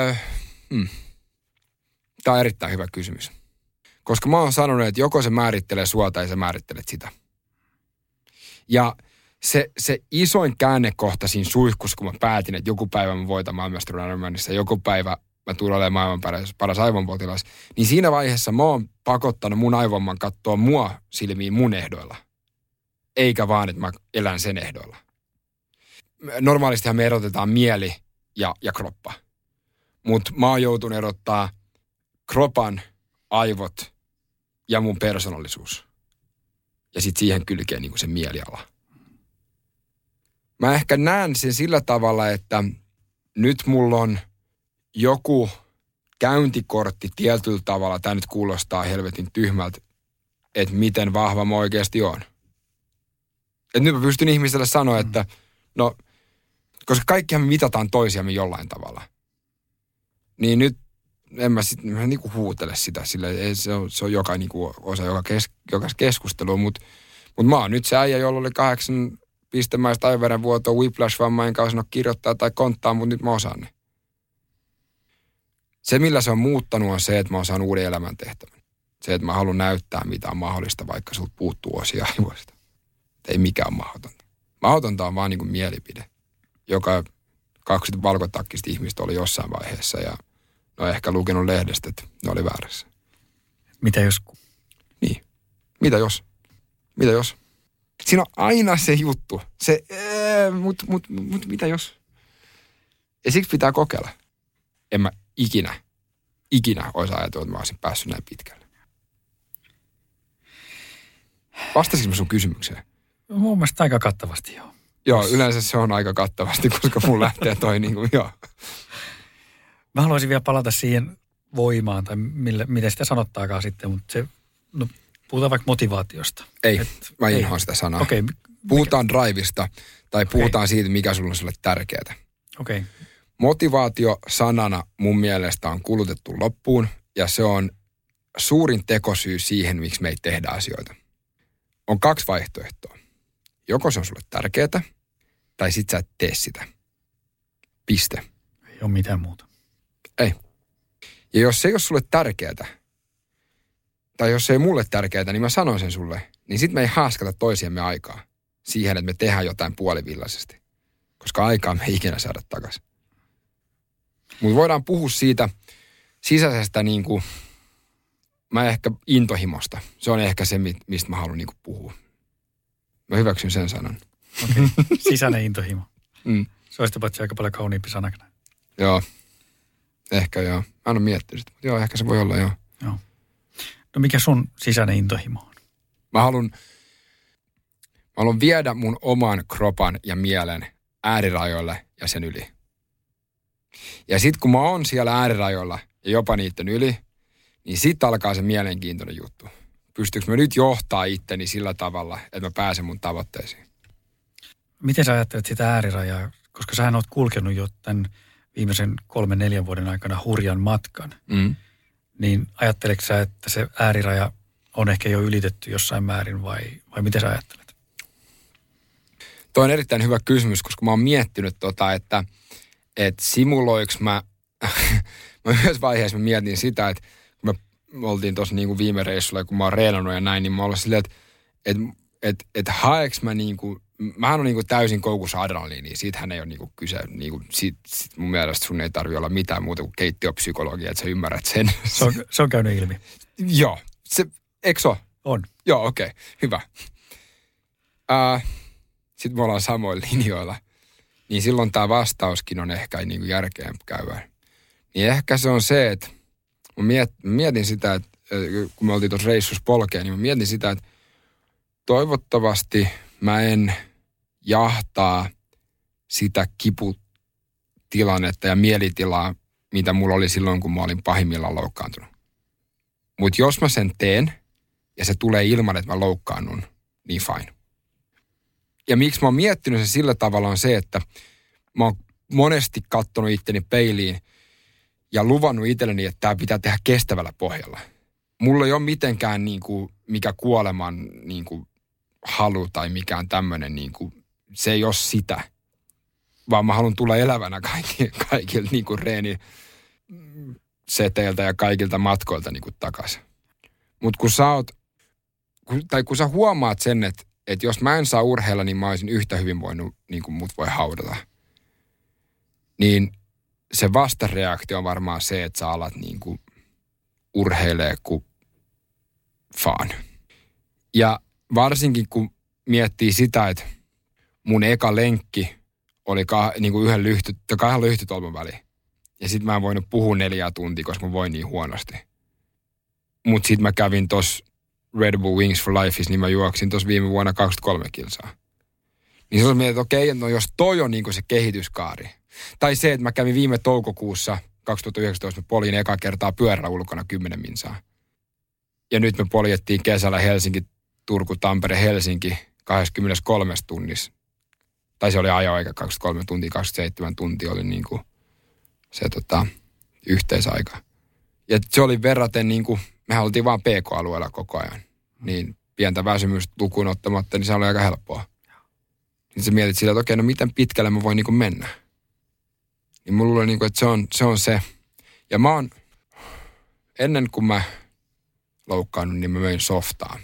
äh, mm, tämä on erittäin hyvä kysymys. Koska mä oon sanonut, että joko se määrittelee sua tai sä määrittelet sitä. Ja se, se isoin käännekohta siinä suihkussa, kun mä päätin, että joku päivä mä voitan maailmastaruuden Ironmanissa, joku päivä mä tulen olemaan maailman paras, paras aivonpotilas, niin siinä vaiheessa mä oon pakottanut mun aivomman katsoa mua silmiin mun ehdoilla. Eikä vaan, että mä elän sen ehdoilla. Normaalistihan me erotetaan mieli ja, ja kroppa. Mutta mä oon joutunut erottaa kropan, aivot ja mun persoonallisuus. Ja sitten siihen kylkee niinku se mieliala. Mä ehkä näen sen sillä tavalla, että nyt mulla on joku käyntikortti tietyllä tavalla, tämä nyt kuulostaa helvetin tyhmältä, että miten vahva mä oikeasti on. Et nyt mä pystyn ihmiselle sanoa, mm. että no, koska kaikkihan me mitataan toisiamme jollain tavalla. Niin nyt en mä sitten mä niinku huutele sitä, sillä ei, se, on, se on joka niinku osa joka, kes, joka keskustelua, mutta mut mä oon nyt se äijä, jolla oli kahdeksan pistemäistä aivoveren vuotoa, whiplash-vamma, enkä osannut kirjoittaa tai konttaa, mutta nyt mä osaan ne. Se, millä se on muuttanut, on se, että mä oon saanut uuden elämäntehtävän. Se, että mä haluan näyttää, mitä on mahdollista, vaikka sulta puuttuu osia aivoista. Ei mikään mahdotonta. Mahdotonta on vaan niin kuin mielipide, joka kaksi valkotakkista ihmistä oli jossain vaiheessa ja no ehkä lukenut lehdestä, että ne oli väärässä.
Mitä jos?
Niin. Mitä jos? Mitä jos? Siinä on aina se juttu. Se, mutta mut, mut, mut, mitä jos? Ja siksi pitää kokeilla. En mä ikinä, ikinä olisi ajatellut, että mä olisin päässyt näin pitkälle. Vastasinko sun kysymykseen?
Mun mielestä aika kattavasti, joo.
Joo, yleensä se on aika kattavasti, koska mun lähtee toi niin kuin, joo.
Mä haluaisin vielä palata siihen voimaan, tai mille, miten sitä sanottaakaan sitten, mutta se, no, puhutaan vaikka motivaatiosta.
Ei, Et, mä inhoan ei. sitä sanaa. Okay, puhutaan mikä? drivista, tai okay. puhutaan siitä, mikä sulle on sulle tärkeää.
Okei. Okay.
Motivaatio sanana mun mielestä on kulutettu loppuun ja se on suurin tekosyy siihen, miksi me ei tehdä asioita. On kaksi vaihtoehtoa. Joko se on sulle tärkeää tai sit sä et tee sitä. Piste.
Ei ole mitään muuta.
Ei. Ja jos se ei ole sulle tärkeää, tai jos se ei mulle tärkeää, niin mä sanon sen sulle, niin sit me ei haaskata toisiamme aikaa siihen, että me tehdään jotain puolivillaisesti. Koska aikaa me ei ikinä saada takaisin. Mutta voidaan puhua siitä sisäisestä niin kuin, mä ehkä intohimosta. Se on ehkä se, mistä mä haluan niin kuin puhua. Mä hyväksyn sen sanan.
Okay. sisäinen intohimo. Mm. Se olisi paitsi aika paljon kauniimpi sana.
Joo, ehkä joo. Mä en ole miettinyt sitä, mutta joo, ehkä se voi olla joo.
Joo. No mikä sun sisäinen intohimo on?
Mä haluan, mä haluan viedä mun oman kropan ja mielen äärirajoille ja sen yli. Ja sitten kun mä oon siellä äärirajoilla ja jopa niiden yli, niin sitten alkaa se mielenkiintoinen juttu. Pystyykö mä nyt johtaa itteni sillä tavalla, että mä pääsen mun tavoitteisiin?
Miten sä ajattelet sitä äärirajaa? Koska sähän oot kulkenut jo tämän viimeisen kolmen, neljän vuoden aikana hurjan matkan. Mm. Niin ajatteleksä sä, että se ääriraja on ehkä jo ylitetty jossain määrin vai, vai miten sä ajattelet?
Tuo on erittäin hyvä kysymys, koska mä oon miettinyt tota, että – että simuloiks mä, mä myös vaiheessa mä mietin sitä, että kun me oltiin tuossa niinku viime reissulla, kun mä oon reenannut ja näin, niin mä olin silleen, että et, et, et haeks mä niinku, mähän on niinku täysin koukussa adrenaliiniin, siitähän ei ole niinku kyse, niinku, sit, sit mun mielestä sun ei tarvi olla mitään muuta kuin keittiöpsykologia, että sä ymmärrät sen.
Se on, se on käynyt ilmi.
Joo, se, eikö so?
On.
Joo, okei, okay, hyvä. Uh, Sitten me ollaan samoilla linjoilla niin silloin tämä vastauskin on ehkä niin kuin järkeen käyvä. Niin ehkä se on se, että mä mietin sitä, että kun me oltiin tuossa reissussa polkeen, niin mä mietin sitä, että toivottavasti mä en jahtaa sitä kiputilannetta ja mielitilaa, mitä mulla oli silloin, kun mä olin pahimmillaan loukkaantunut. Mutta jos mä sen teen ja se tulee ilman, että mä loukkaannun, niin fine ja miksi mä oon miettinyt sen sillä tavalla on se, että mä oon monesti kattonut itteni peiliin ja luvannut itselleni, että tämä pitää tehdä kestävällä pohjalla. Mulla ei ole mitenkään niin kuin, mikä kuoleman niin kuin, halu tai mikään tämmöinen niin se ei ole sitä. Vaan mä haluan tulla elävänä kaikilta niin reeni seteiltä ja kaikilta matkoilta niin takaisin. Mutta kun sä oot, tai kun sä huomaat sen, että, että jos mä en saa urheilla, niin mä olisin yhtä hyvin voinut, niin kuin mut voi haudata. Niin se vastareaktio on varmaan se, että sä alat niin kuin urheilee kuin faan. Ja varsinkin kun miettii sitä, että mun eka lenkki oli kah, niin kuin yhden lyhty, kahden lyhtytolman väliin. Ja sitten mä en voinut puhua neljää tuntia, koska mä voin niin huonosti. Mutta sitten mä kävin tos Red Bull Wings for Life, niin mä juoksin tos viime vuonna 23 kilsaa. Niin se on mieltä, että okei, no jos toi on niinku se kehityskaari. Tai se, että mä kävin viime toukokuussa 2019, mä poljin eka kertaa pyörä ulkona 10 minsaa. Ja nyt me poljettiin kesällä Helsinki, Turku, Tampere, Helsinki 23 tunnissa. Tai se oli ajoaika 23 tuntia, 27 tuntia oli niinku se tota, yhteisaika. Ja se oli verraten niin kuin, mehän oltiin vaan PK-alueella koko ajan. Niin pientä väsymystä lukuun ottamatta, niin se oli aika helppoa. Niin sä mietit sillä, että okei, no miten pitkälle mä voin niin mennä. Niin mulla luulen, niin että se on, se on se. Ja mä oon, ennen kuin mä loukkaannut, niin mä möin softaa.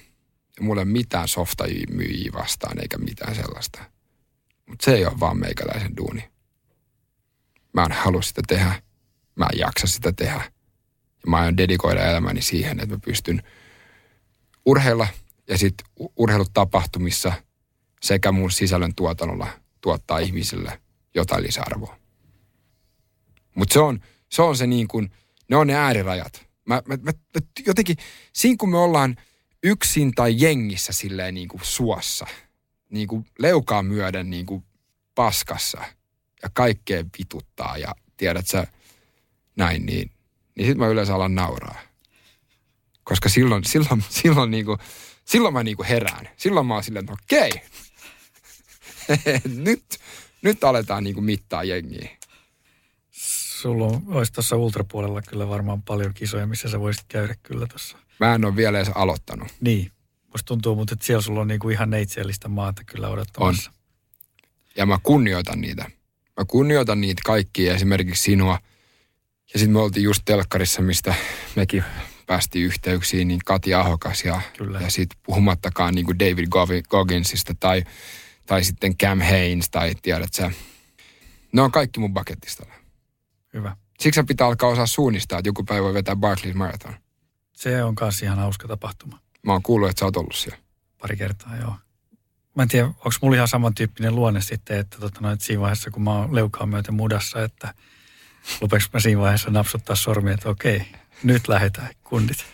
Ja mulla ei mitään softamyyjiä vastaan, eikä mitään sellaista. Mutta se ei ole vaan meikäläisen duuni. Mä en halua sitä tehdä. Mä en jaksa sitä tehdä. Mä aion dedikoida elämäni siihen, että mä pystyn urheilla ja sitten urheilutapahtumissa sekä mun sisällön tuotannolla tuottaa ihmisille jotain lisäarvoa. Mutta se on, se on se niin kuin, ne on ne äärirajat. Mä, mä, mä, mä jotenkin, siinä kun me ollaan yksin tai jengissä silleen niin kuin suossa, niin kuin leukaa myöden niin kuin paskassa ja kaikkea vituttaa ja tiedät sä näin, niin niin sitten mä yleensä alan nauraa. Koska silloin, silloin, silloin, niinku, silloin mä niinku herään. Silloin mä oon silleen, että okei, nyt, nyt aletaan niinku mittaa jengiä.
Sulla on, olisi tuossa ultrapuolella kyllä varmaan paljon kisoja, missä sä voisit käydä kyllä tuossa.
Mä en ole vielä edes aloittanut.
Niin. Musta tuntuu, mutta että siellä sulla on niinku ihan neitseellistä maata kyllä odottamassa. On.
Ja mä kunnioitan niitä. Mä kunnioitan niitä kaikkia, esimerkiksi sinua – ja sitten me oltiin just telkkarissa, mistä mekin päästiin yhteyksiin, niin Kati Ahokas ja, ja sitten puhumattakaan niin kuin David Gogginsista tai, tai sitten Cam Haynes tai tiedät sä. Ne on kaikki mun bucketistalla.
Hyvä.
Siksi pitää alkaa osaa suunnistaa, että joku päivä voi vetää Barclays Marathon.
Se on kanssa ihan hauska tapahtuma.
Mä oon kuullut, että sä oot ollut siellä.
Pari kertaa, joo. Mä en tiedä, onko mulla ihan samantyyppinen luonne sitten, että, tota, no, että siinä vaiheessa, kun mä oon leukaa myöten mudassa, että – Lupeks mä siinä vaiheessa napsuttaa sormia, että okei, nyt lähdetään kundit.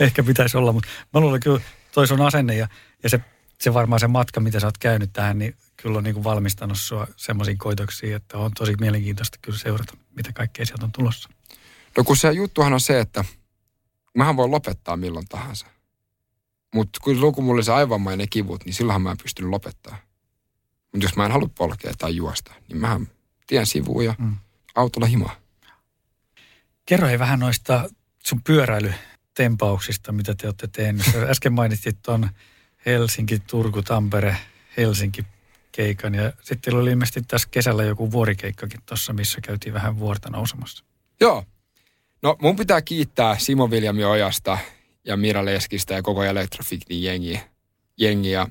Ehkä pitäisi olla, mutta mä luulen kyllä, toi sun asenne ja, ja se, se varmaan se matka, mitä sä oot käynyt tähän, niin kyllä on niin kuin valmistanut sua semmoisiin koitoksiin, että on tosi mielenkiintoista kyllä seurata, mitä kaikkea sieltä on tulossa.
No kun se juttuhan on se, että mähän voi lopettaa milloin tahansa. Mutta kun luku mulle se aivanmainen kivut, niin silloinhan mä en pystynyt lopettaa. Mutta jos mä en halua polkea tai juosta, niin mähän tien sivuun ja mm. autolla himaa.
Kerro vähän noista sun pyöräilytempauksista, mitä te olette tehneet. Äsken mainitsit tuon Helsinki, Turku, Tampere, Helsinki keikan ja sitten oli ilmeisesti tässä kesällä joku vuorikeikkakin tuossa, missä käytiin vähän vuorta nousemassa.
Joo. No mun pitää kiittää Simo Viljami Ojasta ja Mira Leskistä ja koko Electroficnin jengi, jengi ja,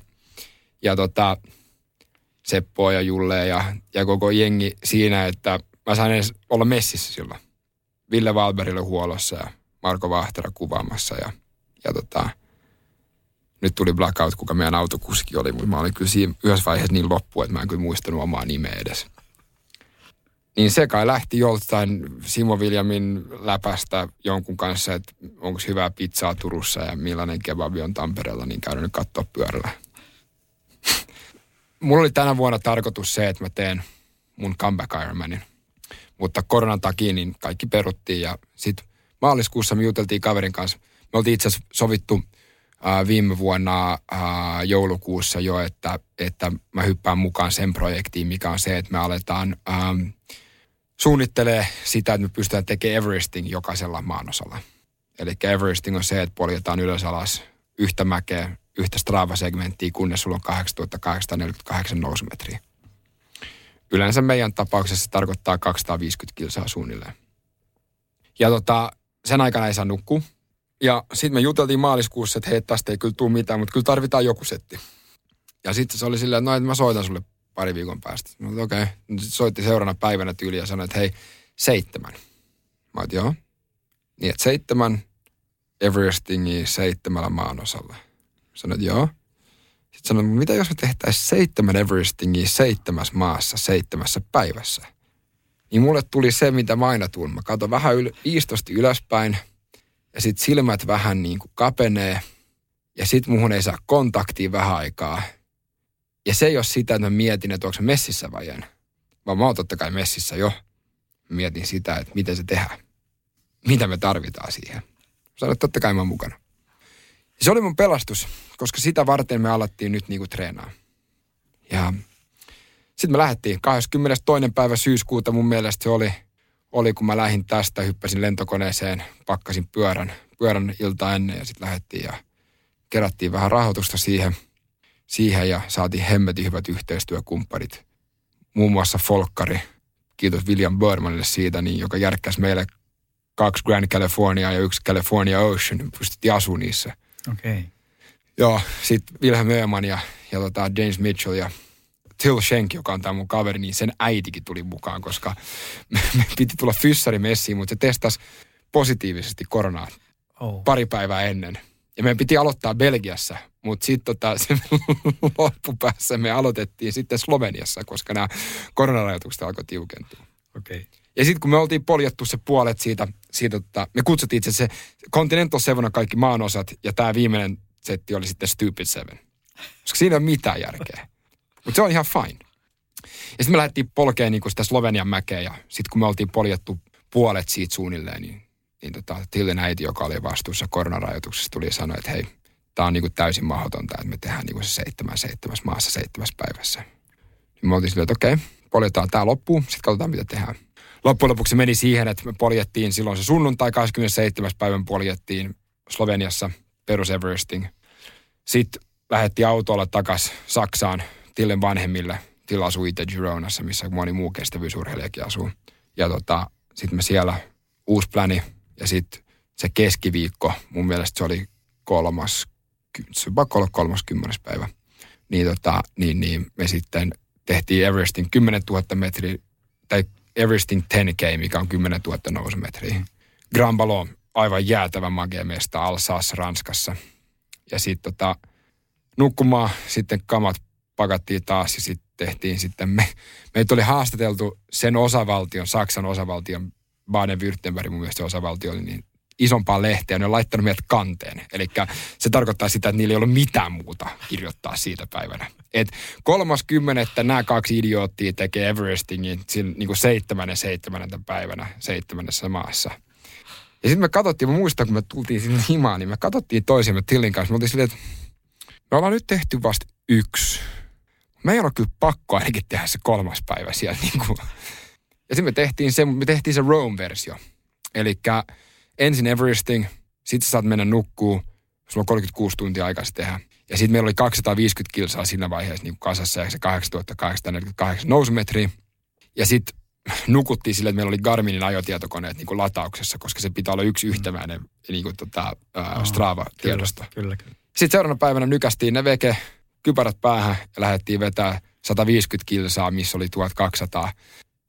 ja tota, Seppoa ja Julle ja, ja koko jengi siinä, että mä sain edes olla messissä silloin. Ville Valberille huolossa ja Marko Vahtera kuvaamassa ja, ja tota, nyt tuli blackout, kuka meidän autokuski oli, mutta mä olin kyllä siinä yhdessä vaiheessa niin loppu, että mä en kyllä muistanut omaa nimeä edes. Niin se kai lähti joltain Simo Viljamin läpästä jonkun kanssa, että onko hyvää pizzaa Turussa ja millainen kebabi on Tampereella, niin käydään nyt katsoa pyörällä mulla oli tänä vuonna tarkoitus se, että mä teen mun comeback Ironmanin. Mutta koronan takia niin kaikki peruttiin ja sitten maaliskuussa me juteltiin kaverin kanssa. Me oltiin itse asiassa sovittu ää, viime vuonna ää, joulukuussa jo, että, että mä hyppään mukaan sen projektiin, mikä on se, että me aletaan ää, suunnittelee sitä, että me pystytään tekemään Everesting jokaisella maanosalla. Eli Everesting on se, että poljetaan ylös alas yhtä mäkeä yhtä Strava-segmenttiä, kunnes sulla on 8848 nousumetriä. Yleensä meidän tapauksessa se tarkoittaa 250 kilsaa suunnilleen. Ja tota, sen aikana ei saa nukkua. Ja sitten me juteltiin maaliskuussa, että hei, tästä ei kyllä tule mitään, mutta kyllä tarvitaan joku setti. Ja sitten se oli silleen, että no, että mä soitan sulle pari viikon päästä. No okei. Okay. Sitten soitti seuraavana päivänä tyyli ja sanoi, että hei, seitsemän. Mä oot, joo. Niin, että seitsemän Everestingia seitsemällä maanosalla. Sanoin, joo. Sitten sanoin, mitä jos me tehtäisiin seitsemän Everestingia seitsemässä maassa seitsemässä päivässä? Niin mulle tuli se, mitä mä aina tuun. Mä katson vähän yl- iistosti ylöspäin ja sitten silmät vähän niin kuin kapenee ja sitten muhun ei saa kontaktia vähän aikaa. Ja se ei ole sitä, että mä mietin, että onko messissä vai en. Vaan mä oon totta kai messissä jo. Mietin sitä, että miten se tehdään. Mitä me tarvitaan siihen. Sanoin, että totta kai mä mukana. Se oli mun pelastus, koska sitä varten me alettiin nyt niinku treenaa. Ja sitten me lähdettiin 22. päivä syyskuuta mun mielestä se oli, oli kun mä lähdin tästä, hyppäsin lentokoneeseen, pakkasin pyörän, pyörän ilta ennen ja sitten lähdettiin ja kerättiin vähän rahoitusta siihen, siihen ja saatiin hemmetin hyvät yhteistyökumppanit. Muun muassa Folkkari, kiitos William Burmanille siitä, niin, joka järkkäsi meille kaksi Grand California ja yksi California Ocean, pystyttiin asumaan niissä.
Okei. Okay.
Joo, sitten Wilhelm Öhman ja, ja tota James Mitchell ja Till Schenk, joka on tämä mun kaveri, niin sen äitikin tuli mukaan, koska me, me piti tulla fyssarimessiin, mutta se testasi positiivisesti koronaa oh. pari päivää ennen. Ja meidän piti aloittaa Belgiassa, mutta sitten tota, se loppupäässä me aloitettiin sitten Sloveniassa, koska nämä koronarajoitukset alkoi tiukentua.
Okei. Okay.
Ja sitten kun me oltiin poljettu se puolet siitä, siitä tota, me kutsuttiin itse se Continental Seven kaikki maanosat, ja tämä viimeinen setti oli sitten Stupid Seven. Koska siinä ei ole mitään järkeä. Mutta se on ihan fine. Ja sitten me lähdettiin polkeen niin sitä Slovenian mäkeä, ja sitten kun me oltiin poljettu puolet siitä suunnilleen, niin, niin tota, Tillin äiti, joka oli vastuussa koronarajoituksesta, tuli ja sanoi, että hei, tämä on niin kuin täysin mahdotonta, että me tehdään niin se seitsemän, seitsemäs maassa seitsemäs päivässä. Niin me oltiin silleen, että okei, okay, poljetaan tämä loppuun, sitten katsotaan mitä tehdään loppujen lopuksi meni siihen, että me poljettiin silloin se sunnuntai 27. päivän poljettiin Sloveniassa perus Everesting. Sitten lähdettiin autolla takas Saksaan Tillen vanhemmille. Tilla asui itse Gironassa, missä moni muu kestävyysurheilijakin asuu. Ja tota, sitten me siellä uusi pläni ja sitten se keskiviikko, mun mielestä se oli kolmas, se olla kolmaskymmenes päivä. Niin, tota, niin, niin me sitten tehtiin Everestin 10 000 metriä, tai Everesting 10K, mikä on 10 000 nousumetriä. Grand Ballon, aivan jäätävä magea mesta Alsaassa Ranskassa. Ja sitten tota, nukkumaan, sitten kamat pakattiin taas ja sitten tehtiin sitten, me, meitä oli haastateltu sen osavaltion, Saksan osavaltion, Baden-Württemberg mun mielestä osavaltio oli niin isompaa lehteä, ne on laittanut meidät kanteen. Eli se tarkoittaa sitä, että niillä ei ollut mitään muuta kirjoittaa siitä päivänä. Et kolmas kymmenettä nämä kaksi idioottia tekee Everestingin niin kuin seitsemännen seitsemännentä päivänä seitsemännessä maassa. Ja sitten me katsottiin, mä muistan, kun me tultiin sinne himaan, niin me katsottiin toisiamme Tillin kanssa. Me oltiin silleen, että me ollaan nyt tehty vasta yksi. Me ei ole kyllä pakko ainakin tehdä se kolmas päivä siellä. Niin kuin. Ja sitten me tehtiin se, me tehtiin se Rome-versio. Eli ensin Everesting, sitten saat mennä nukkuu, sulla on 36 tuntia aikaa tehdä. Ja sitten meillä oli 250 kilsaa siinä vaiheessa niin kasassa ja se 8848 nousumetriä. Ja sitten nukuttiin sille, että meillä oli Garminin ajotietokoneet niin kuin latauksessa, koska se pitää olla yksi yhtenäinen niin kuin, tota, ää, Strava-tiedosto.
Kyllä, kyllä, kyllä.
Sitten seuraavana päivänä nykästiin ne veke, kypärät päähän ja lähdettiin vetää 150 kilsaa, missä oli 1200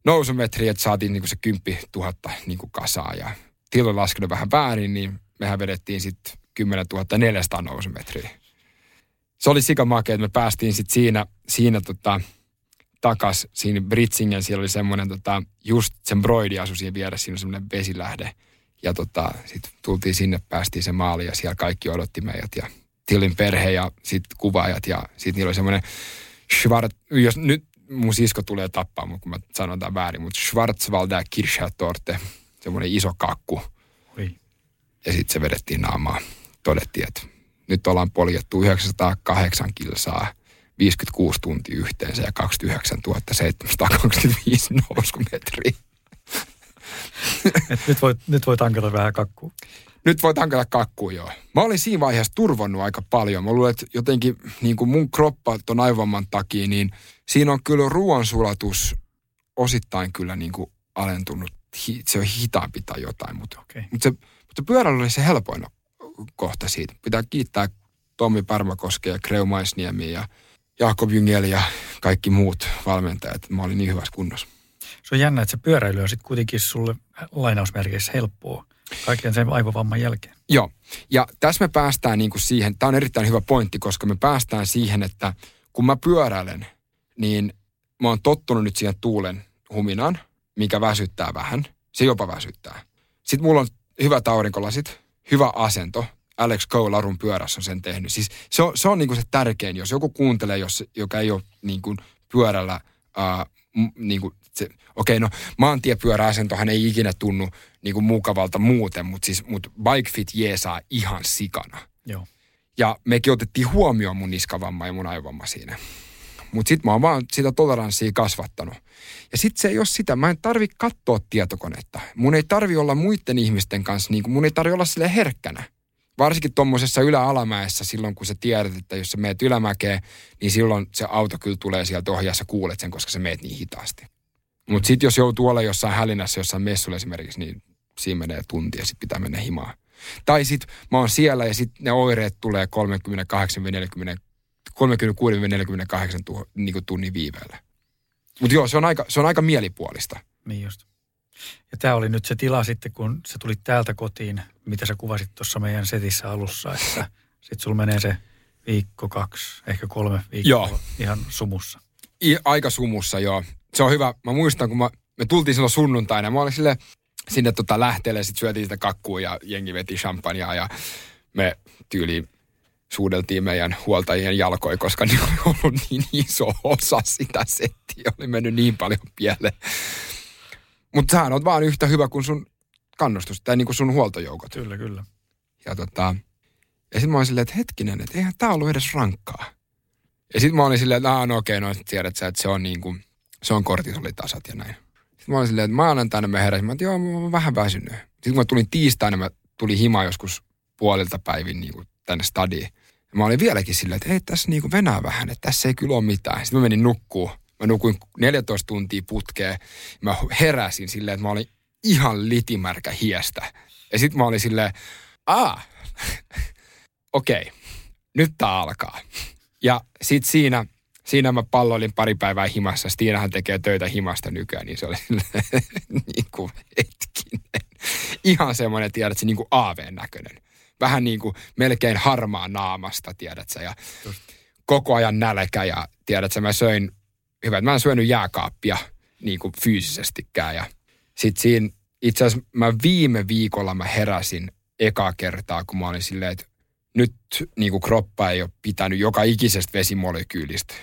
nousumetriä, että saatiin niin kuin se 10 000 niin kuin kasaa. Ja tilo laskenut vähän väärin, niin mehän vedettiin sitten 10 400 nousumetriä. Se oli sikamakea, että me päästiin sitten siinä, siinä tota, takas siinä Britsingen, siellä oli semmoinen tota, just sen broidi asui siinä vieressä, siinä semmoinen vesilähde. Ja tota, sitten tultiin sinne, päästiin se maali ja siellä kaikki odotti meidät ja Tillin perhe ja sitten kuvaajat ja sitten niillä oli semmoinen Schwarz, jos nyt mun sisko tulee tappaa mun, kun mä sanon tämän väärin, mutta Schwarzwalder Kirschtorte, semmoinen iso kakku.
Oi.
Ja sitten se vedettiin naamaan. Todettiin, että nyt ollaan poljettu 908 kilsaa, 56 tuntia yhteensä ja 29 725 nousumetriä.
Et nyt, voi, nyt voi tankata vähän kakkua.
nyt voi tankata kakkuun joo. Mä olin siinä vaiheessa turvannut aika paljon. Mä luulen, että jotenkin niin kuin mun kroppa ton aivomman takia, niin siinä on kyllä ruoansulatus osittain kyllä niin kuin alentunut. Se on hitaampi tai jotain, mutta, okay. mutta, se, mutta pyörällä oli se helpoin kohta siitä. Pitää kiittää Tommi Pärmäkoske ja Kreu Maisniemi ja Jakob Jyngel ja kaikki muut valmentajat. Mä olin niin hyvässä kunnossa.
Se on jännä, että se pyöräily on sitten kuitenkin sulle lainausmerkeissä helppoa kaiken sen aivovamman jälkeen.
Joo, ja tässä me päästään niin kuin siihen, tämä on erittäin hyvä pointti, koska me päästään siihen, että kun mä pyöräilen, niin mä oon tottunut nyt siihen tuulen huminaan, mikä väsyttää vähän. Se jopa väsyttää. Sitten mulla on hyvät aurinkolasit, hyvä asento. Alex Cole Larun pyörässä on sen tehnyt. Siis se on, se on niin kuin se tärkein, jos joku kuuntelee, jos, joka ei ole niin kuin pyörällä ää, niin kuin se, okei, no maantiepyöräasentohan ei ikinä tunnu niin kuin mukavalta muuten, mutta siis mut Bike Fit jeesaa ihan sikana.
Joo.
Ja mekin otettiin huomioon mun niskavamma ja mun aivomma siinä. Mutta sitten mä oon vaan sitä toleranssia kasvattanut. Ja sitten se ei ole sitä, mä en tarvi katsoa tietokonetta. Mun ei tarvi olla muiden ihmisten kanssa, niin kuin mun ei tarvi olla sille herkkänä. Varsinkin tuommoisessa ylä-alamäessä silloin, kun sä tiedät, että jos sä meet ylämäkeen, niin silloin se auto kyllä tulee sieltä ohjaassa, kuulet sen, koska sä meet niin hitaasti. Mutta sitten jos joutuu olla jossain hälinässä, jossain messulla esimerkiksi, niin siinä menee tunti ja sitten pitää mennä himaan. Tai sitten mä oon siellä ja sitten ne oireet tulee 38-40 36-48 niin tunnin viiveellä. Mutta joo, se on, aika, se on aika mielipuolista.
Niin just. Ja tämä oli nyt se tila sitten, kun sä tulit täältä kotiin, mitä sä kuvasit tuossa meidän setissä alussa, että sitten sulla menee se viikko, kaksi, ehkä kolme viikkoa joo. ihan sumussa.
I, aika sumussa, joo. Se on hyvä. Mä muistan, kun mä, me tultiin silloin sunnuntaina. Mä olin sille sinne tota lähteelle, sitten syötiin sitä kakkua ja jengi veti champagnea ja me tyyliin suudeltiin meidän huoltajien jalkoja, koska ne oli ollut niin iso osa sitä settiä. Oli mennyt niin paljon pieleen. Mutta sä on vaan yhtä hyvä kuin sun kannustus, tai niin kuin sun huoltojoukot.
Kyllä, kyllä.
Ja tota, ja sitten mä olin silleen, että hetkinen, että eihän tää ollut edes rankkaa. Ja sitten mä olin silleen, että no okei, no tiedät sä, että se on niin kuin, se on kortisolitasat ja näin. Sitten mä olin silleen, että maanantaina me heräsin, mä että joo, mä oon vähän väsynyt. Sitten kun mä tulin tiistaina, mä tulin himaan joskus puolilta päivin niin kuin tänne stadiin. Ja mä olin vieläkin silleen, että ei tässä niin kuin venää vähän, että tässä ei kyllä ole mitään. Sitten mä menin nukkuun. Mä nukuin 14 tuntia putkeen. Mä heräsin silleen, että mä olin ihan litimärkä hiestä. Ja sitten mä olin silleen, aa, okei, okay, nyt tää alkaa. Ja sitten siinä, siinä mä palloilin pari päivää himassa. Stiinahan tekee töitä himasta nykyään, niin se oli niin kuin hetkinen. Ihan semmoinen, tiedät, se niin kuin aaveen näköinen. Vähän niin kuin melkein harmaa naamasta, tiedät sä, ja Just. koko ajan nälkä ja tiedät sä, mä söin, hyvä, että mä en syönyt jääkaappia niin kuin fyysisestikään ja sitten siinä itse asiassa mä viime viikolla mä heräsin ekaa kertaa, kun mä olin silleen, että nyt niin kuin kroppa ei ole pitänyt joka ikisestä vesimolekyylistä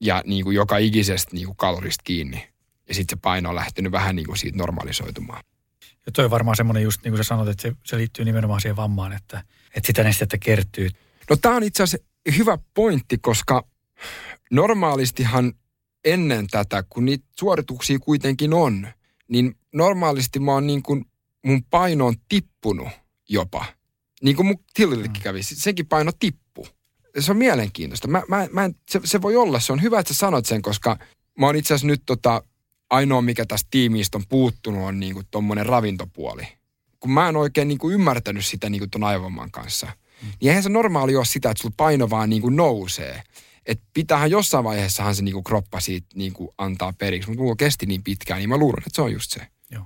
ja niin kuin joka ikisestä niin kuin kalorista kiinni. Ja sitten se paino on lähtenyt vähän niin kuin siitä normalisoitumaan.
Ja toi on varmaan semmoinen just niin kuin sä sanot, että se, se liittyy nimenomaan siihen vammaan, että, että sitä nestettä kertyy.
No tämä on itse asiassa hyvä pointti, koska normaalistihan ennen tätä, kun niitä suorituksia kuitenkin on, niin normaalisti mä oon niin kuin, mun paino on tippunut jopa. Niin kuin mun tilillekin mm. kävi, senkin paino tippu. Se on mielenkiintoista. Mä, mä, mä en, se, se voi olla, se on hyvä, että sä sanot sen, koska mä oon itse asiassa nyt tota, ainoa, mikä tästä tiimiistä on puuttunut, on niin kuin tommonen ravintopuoli. Kun mä en oikein niin kuin ymmärtänyt sitä niin ton aivomman kanssa, mm. niin eihän se normaali ole sitä, että sulla paino vaan niin kuin nousee. Että pitäähän jossain vaiheessahan se niin kuin kroppa siitä niin kuin antaa periksi, mutta mulla kesti niin pitkään, niin mä luulen, että se on just se.
Joo.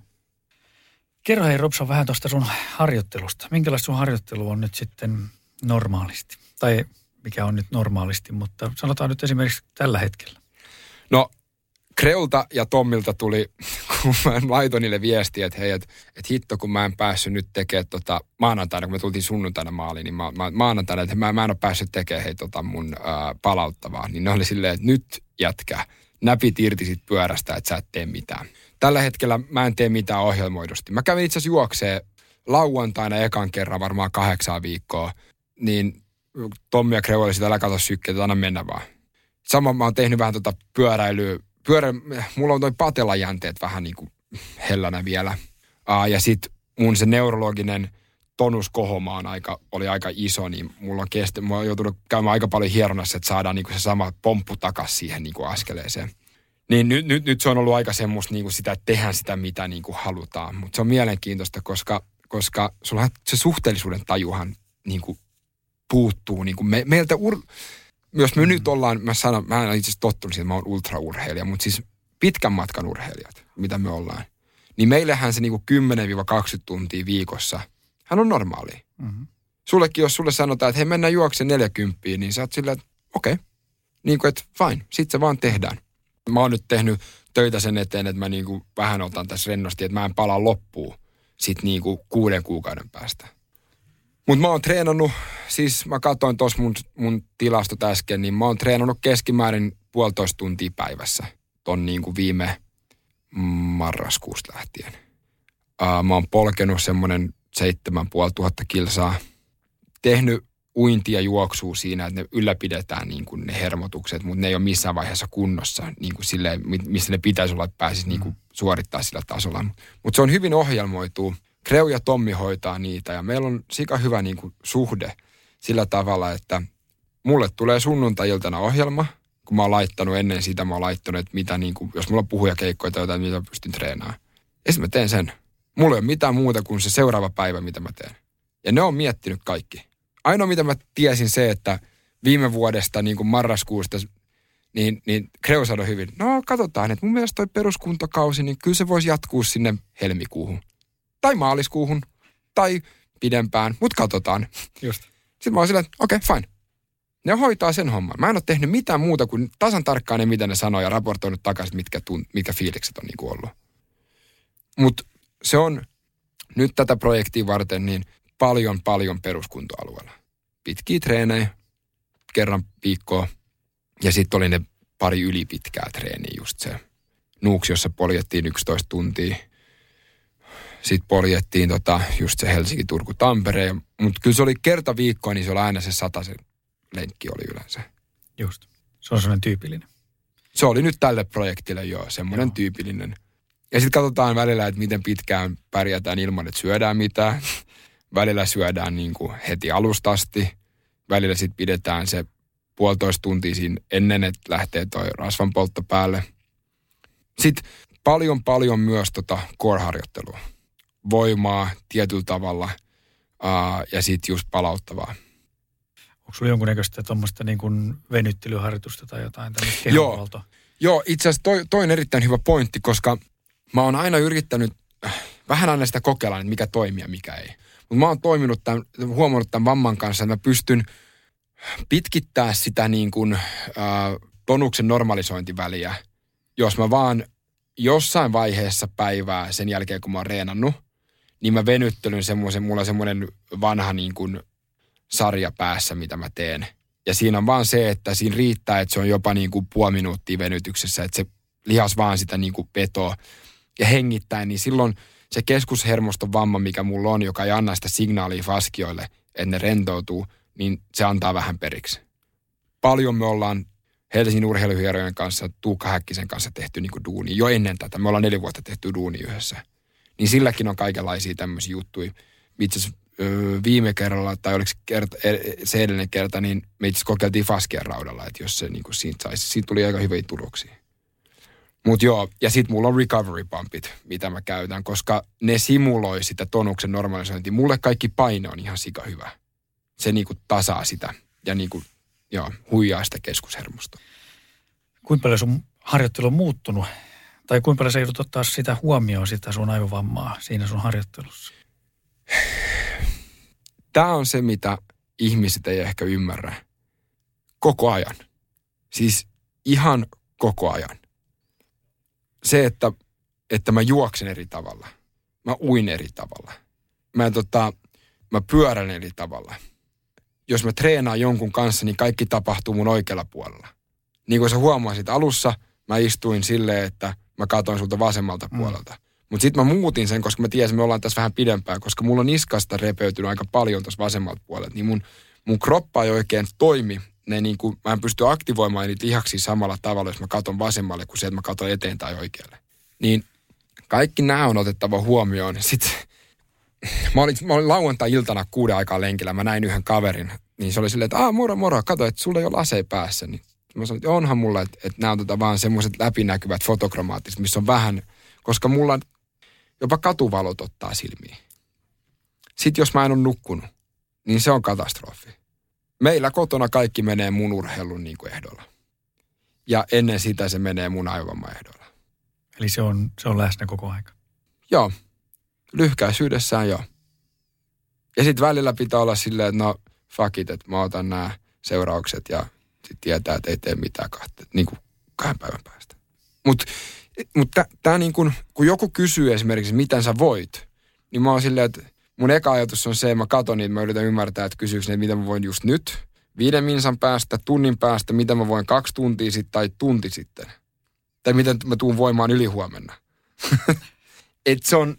Kerro hei Robson vähän tuosta sun harjoittelusta. Minkälaista sun harjoittelu on nyt sitten normaalisti? Tai mikä on nyt normaalisti, mutta sanotaan nyt esimerkiksi tällä hetkellä.
No Kreulta ja Tommilta tuli, kun mä laitoin niille viestiä, että hei, että et hitto, kun mä en päässyt nyt tekemään tota, maanantaina, kun me tultiin sunnuntaina maaliin, niin mä, mä, maanantaina, että mä, mä en ole päässyt tekemään hei, tota mun ää, palauttavaa. Niin ne oli silleen, että nyt jätkä, näpit irti sit pyörästä, että sä et tee mitään. Tällä hetkellä mä en tee mitään ohjelmoidusti. Mä kävin itse asiassa juokseen lauantaina ekan kerran varmaan kahdeksan viikkoa, niin Tommi ja Kreu oli sitä, älä katso sykkeitä, anna mennä vaan. Sama mä oon tehnyt vähän tota pyöräilyä pyörä, mulla on toi patelajänteet vähän niin kuin hellänä vielä. Uh, ja sitten mun se neurologinen tonus kohomaan aika, oli aika iso, niin mulla on kestä, mä oon joutunut käymään aika paljon hieronnassa, että saadaan niinku se sama pomppu takas siihen niinku askeleeseen. Niin nyt, nyt, nyt se on ollut aika semmoista niinku sitä, että tehdään sitä, mitä niinku halutaan. Mutta se on mielenkiintoista, koska, koska sulla se suhteellisuuden tajuhan niinku puuttuu. Niinku me, meiltä ur, myös me mm. nyt ollaan, mä sanon, mä en itse asiassa tottunut siihen, että mä oon ultraurheilija, mutta siis pitkän matkan urheilijat, mitä me ollaan. Niin meillähän se niinku 10-20 tuntia viikossa, hän on normaali. Mm-hmm. Sullekin, jos sulle sanotaan, että hei mennään juoksen 40, niin sä oot sillä, että okei. Okay. Niin kuin, että fine, sit se vaan tehdään. Mä oon nyt tehnyt töitä sen eteen, että mä niinku vähän otan tässä rennosti, että mä en palaa loppuun sit niinku kuuden kuukauden päästä. Mutta mä oon treenannut, siis mä katsoin tuossa mun, mun tilastot äsken, niin mä oon treenannut keskimäärin puolitoista tuntia päivässä ton niin kuin viime marraskuusta lähtien. Uh, mä oon polkenut semmoinen 7500 kilsaa, tehnyt uintia juoksua siinä, että ne ylläpidetään niin kuin ne hermotukset, mutta ne ei ole missään vaiheessa kunnossa niin kuin silleen, missä ne pitäisi olla, että pääsisi niin kuin mm. suorittaa sillä tasolla. Mutta se on hyvin ohjelmoitu Kreu ja Tommi hoitaa niitä ja meillä on sika hyvä niin kuin suhde sillä tavalla, että mulle tulee sunnuntai-iltana ohjelma, kun mä oon laittanut ennen sitä, mä oon laittanut, että mitä niin kuin, jos mulla on puhuja keikkoja tai jotain, mitä pystyn treenaamaan. Ja sitten mä teen sen. Mulla ei ole mitään muuta kuin se seuraava päivä, mitä mä teen. Ja ne on miettinyt kaikki. Ainoa, mitä mä tiesin se, että viime vuodesta, niin kuin marraskuusta, niin, niin Kreu sanoi hyvin, no katsotaan, että mun mielestä toi peruskuntokausi, niin kyllä se voisi jatkuu sinne helmikuuhun tai maaliskuuhun tai pidempään, mutta katsotaan.
Just.
Sitten mä oon silleen, että okei, okay, fine. Ne hoitaa sen homman. Mä en ole tehnyt mitään muuta kuin tasan tarkkaan ne, mitä ne sanoo ja raportoinut takaisin, mitkä, tunt, mitkä fiilikset on niin kuin ollut. Mutta se on nyt tätä projektia varten niin paljon, paljon peruskuntoalueella. Pitkiä treenejä, kerran viikkoa. Ja sitten oli ne pari ylipitkää treeniä, just se nuuksi, jossa poljettiin 11 tuntia – sitten poljettiin tota, just se Helsinki, Turku, Tampere. Mutta kyllä se oli kerta viikkoa, niin se oli aina se sata se lenkki oli yleensä.
Just. Se on sellainen tyypillinen.
Se oli nyt tälle projektille jo semmoinen tyypillinen. Ja sitten katsotaan välillä, että miten pitkään pärjätään ilman, että syödään mitään. välillä syödään niin kuin heti alusta asti. Välillä sitten pidetään se puolitoista tuntia siinä ennen, että lähtee toi rasvanpoltto päälle. Sitten paljon paljon myös tota core-harjoittelua voimaa tietyllä tavalla ää, ja sitten just palauttavaa.
Onko sulla jonkunnäköistä tuommoista niin kuin venyttelyharjoitusta tai jotain tämmöistä
Joo, Joo itse asiassa toi, toi on erittäin hyvä pointti, koska mä oon aina yrittänyt äh, vähän aina sitä kokeilla, että mikä toimii ja mikä ei. Mutta mä oon toiminut tämän, huomannut tämän vamman kanssa, että mä pystyn pitkittää sitä niin kuin, äh, tonuksen normalisointiväliä, jos mä vaan jossain vaiheessa päivää sen jälkeen, kun mä oon reenannut, niin mä venyttelyn semmoisen, mulla on semmoinen vanha niin kuin sarja päässä, mitä mä teen. Ja siinä on vaan se, että siinä riittää, että se on jopa niin kuin puoli minuuttia venytyksessä, että se lihas vaan sitä niin kuin petoa ja hengittää, niin silloin se keskushermoston vamma, mikä mulla on, joka ei anna sitä signaalia faskioille, että ne rentoutuu, niin se antaa vähän periksi. Paljon me ollaan Helsingin urheiluhierojen kanssa, Tuukka Häkkisen kanssa tehty niin kuin duuni jo ennen tätä. Me ollaan neljä vuotta tehty duuni yhdessä niin silläkin on kaikenlaisia tämmöisiä juttuja. Itse viime kerralla, tai oliko kerta, e, se edellinen kerta, niin me itse kokeiltiin Faskian raudalla, että jos se niin kuin siitä saisi, siitä tuli aika hyviä tuloksia. Mutta joo, ja sitten mulla on recovery pumpit, mitä mä käytän, koska ne simuloi sitä tonuksen normalisointia. Mulle kaikki paino on ihan sika hyvä. Se niinku tasaa sitä ja niinku, joo, huijaa sitä keskushermosta.
Kuinka paljon sun harjoittelu on muuttunut tai kuinka paljon sä joudut ottaa sitä huomioon, sitä sun aivovammaa siinä sun harjoittelussa?
Tämä on se, mitä ihmiset ei ehkä ymmärrä. Koko ajan. Siis ihan koko ajan. Se, että, että mä juoksen eri tavalla. Mä uin eri tavalla. Mä, tota, mä pyörän eri tavalla. Jos mä treenaan jonkun kanssa, niin kaikki tapahtuu mun oikealla puolella. Niin kuin sä huomasit alussa, mä istuin silleen, että – mä katoin sulta vasemmalta mm. puolelta. Mutta sitten mä muutin sen, koska mä tiesin, että me ollaan tässä vähän pidempään, koska mulla on niskasta repeytynyt aika paljon tuossa vasemmalta puolelta. Niin mun, mun kroppa ei oikein toimi. Ne niin kuin, mä en pysty aktivoimaan niitä lihaksia samalla tavalla, jos mä katon vasemmalle, kuin se, että mä katon eteen tai oikealle. Niin kaikki nämä on otettava huomioon. Sitten mä olin, mä olin lauantai-iltana kuuden aikaa lenkillä, mä näin yhden kaverin, niin se oli silleen, että aah moro moro, kato, että sulla ei ole lasei päässä, niin mä sanoin, että onhan mulla, että, että nämä on tota vaan semmoiset läpinäkyvät fotokromaattiset, missä on vähän, koska mulla jopa katuvalot ottaa silmiin. Sitten jos mä en ole nukkunut, niin se on katastrofi. Meillä kotona kaikki menee mun urheilun niin kuin ehdolla. Ja ennen sitä se menee mun aivovammaehdolla.
Eli se on, se on läsnä koko aika.
Joo. Lyhkäisyydessään joo. Ja sitten välillä pitää olla silleen, että no fuck it, että mä otan nämä seuraukset ja tietää, että ei tee mitään kahta, niin kuin kahden päivän päästä. Mutta mut tämä niin kun, kun joku kysyy esimerkiksi, miten sä voit, niin mä oon silleen, että mun eka ajatus on se, että mä katon niin mä yritän ymmärtää, että kysyykö ne, mitä mä voin just nyt, viiden minsan päästä, tunnin päästä, mitä mä voin kaksi tuntia sitten tai tunti sitten. Tai miten mä tuun voimaan ylihuomenna. Et se on,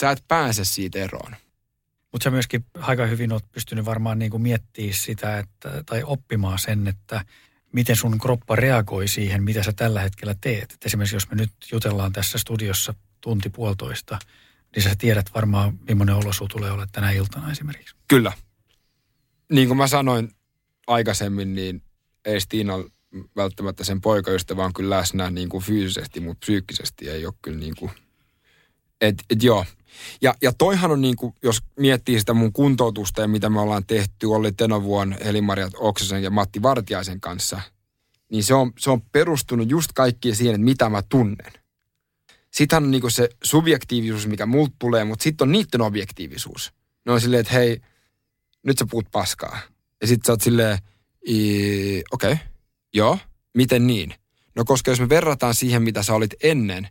sä et pääse siitä eroon.
Mutta sä myöskin aika hyvin oot pystynyt varmaan niin miettimään sitä, että, tai oppimaan sen, että miten sun kroppa reagoi siihen, mitä sä tällä hetkellä teet. Et esimerkiksi jos me nyt jutellaan tässä studiossa tunti puolitoista, niin sä tiedät varmaan, millainen olosu tulee olla tänä iltana esimerkiksi.
Kyllä. Niin kuin mä sanoin aikaisemmin, niin ei Stiina välttämättä sen poikaystävä on kyllä läsnä niin kuin fyysisesti, mutta psyykkisesti ei ole kyllä niin kuin, et, et joo. Ja, ja toihan on niin kuin, jos miettii sitä mun kuntoutusta ja mitä me ollaan tehty, oli Tenovuon, Elimaria Oksasen ja Matti Vartiaisen kanssa, niin se on, se on perustunut just kaikkiin siihen, että mitä mä tunnen. Sitten on niin se subjektiivisuus, mikä multa tulee, mutta sitten on niiden objektiivisuus. Ne on silleen, että hei, nyt sä puhut paskaa. Ja sitten sä oot silleen, okei, okay, joo, miten niin? No koska jos me verrataan siihen, mitä sä olit ennen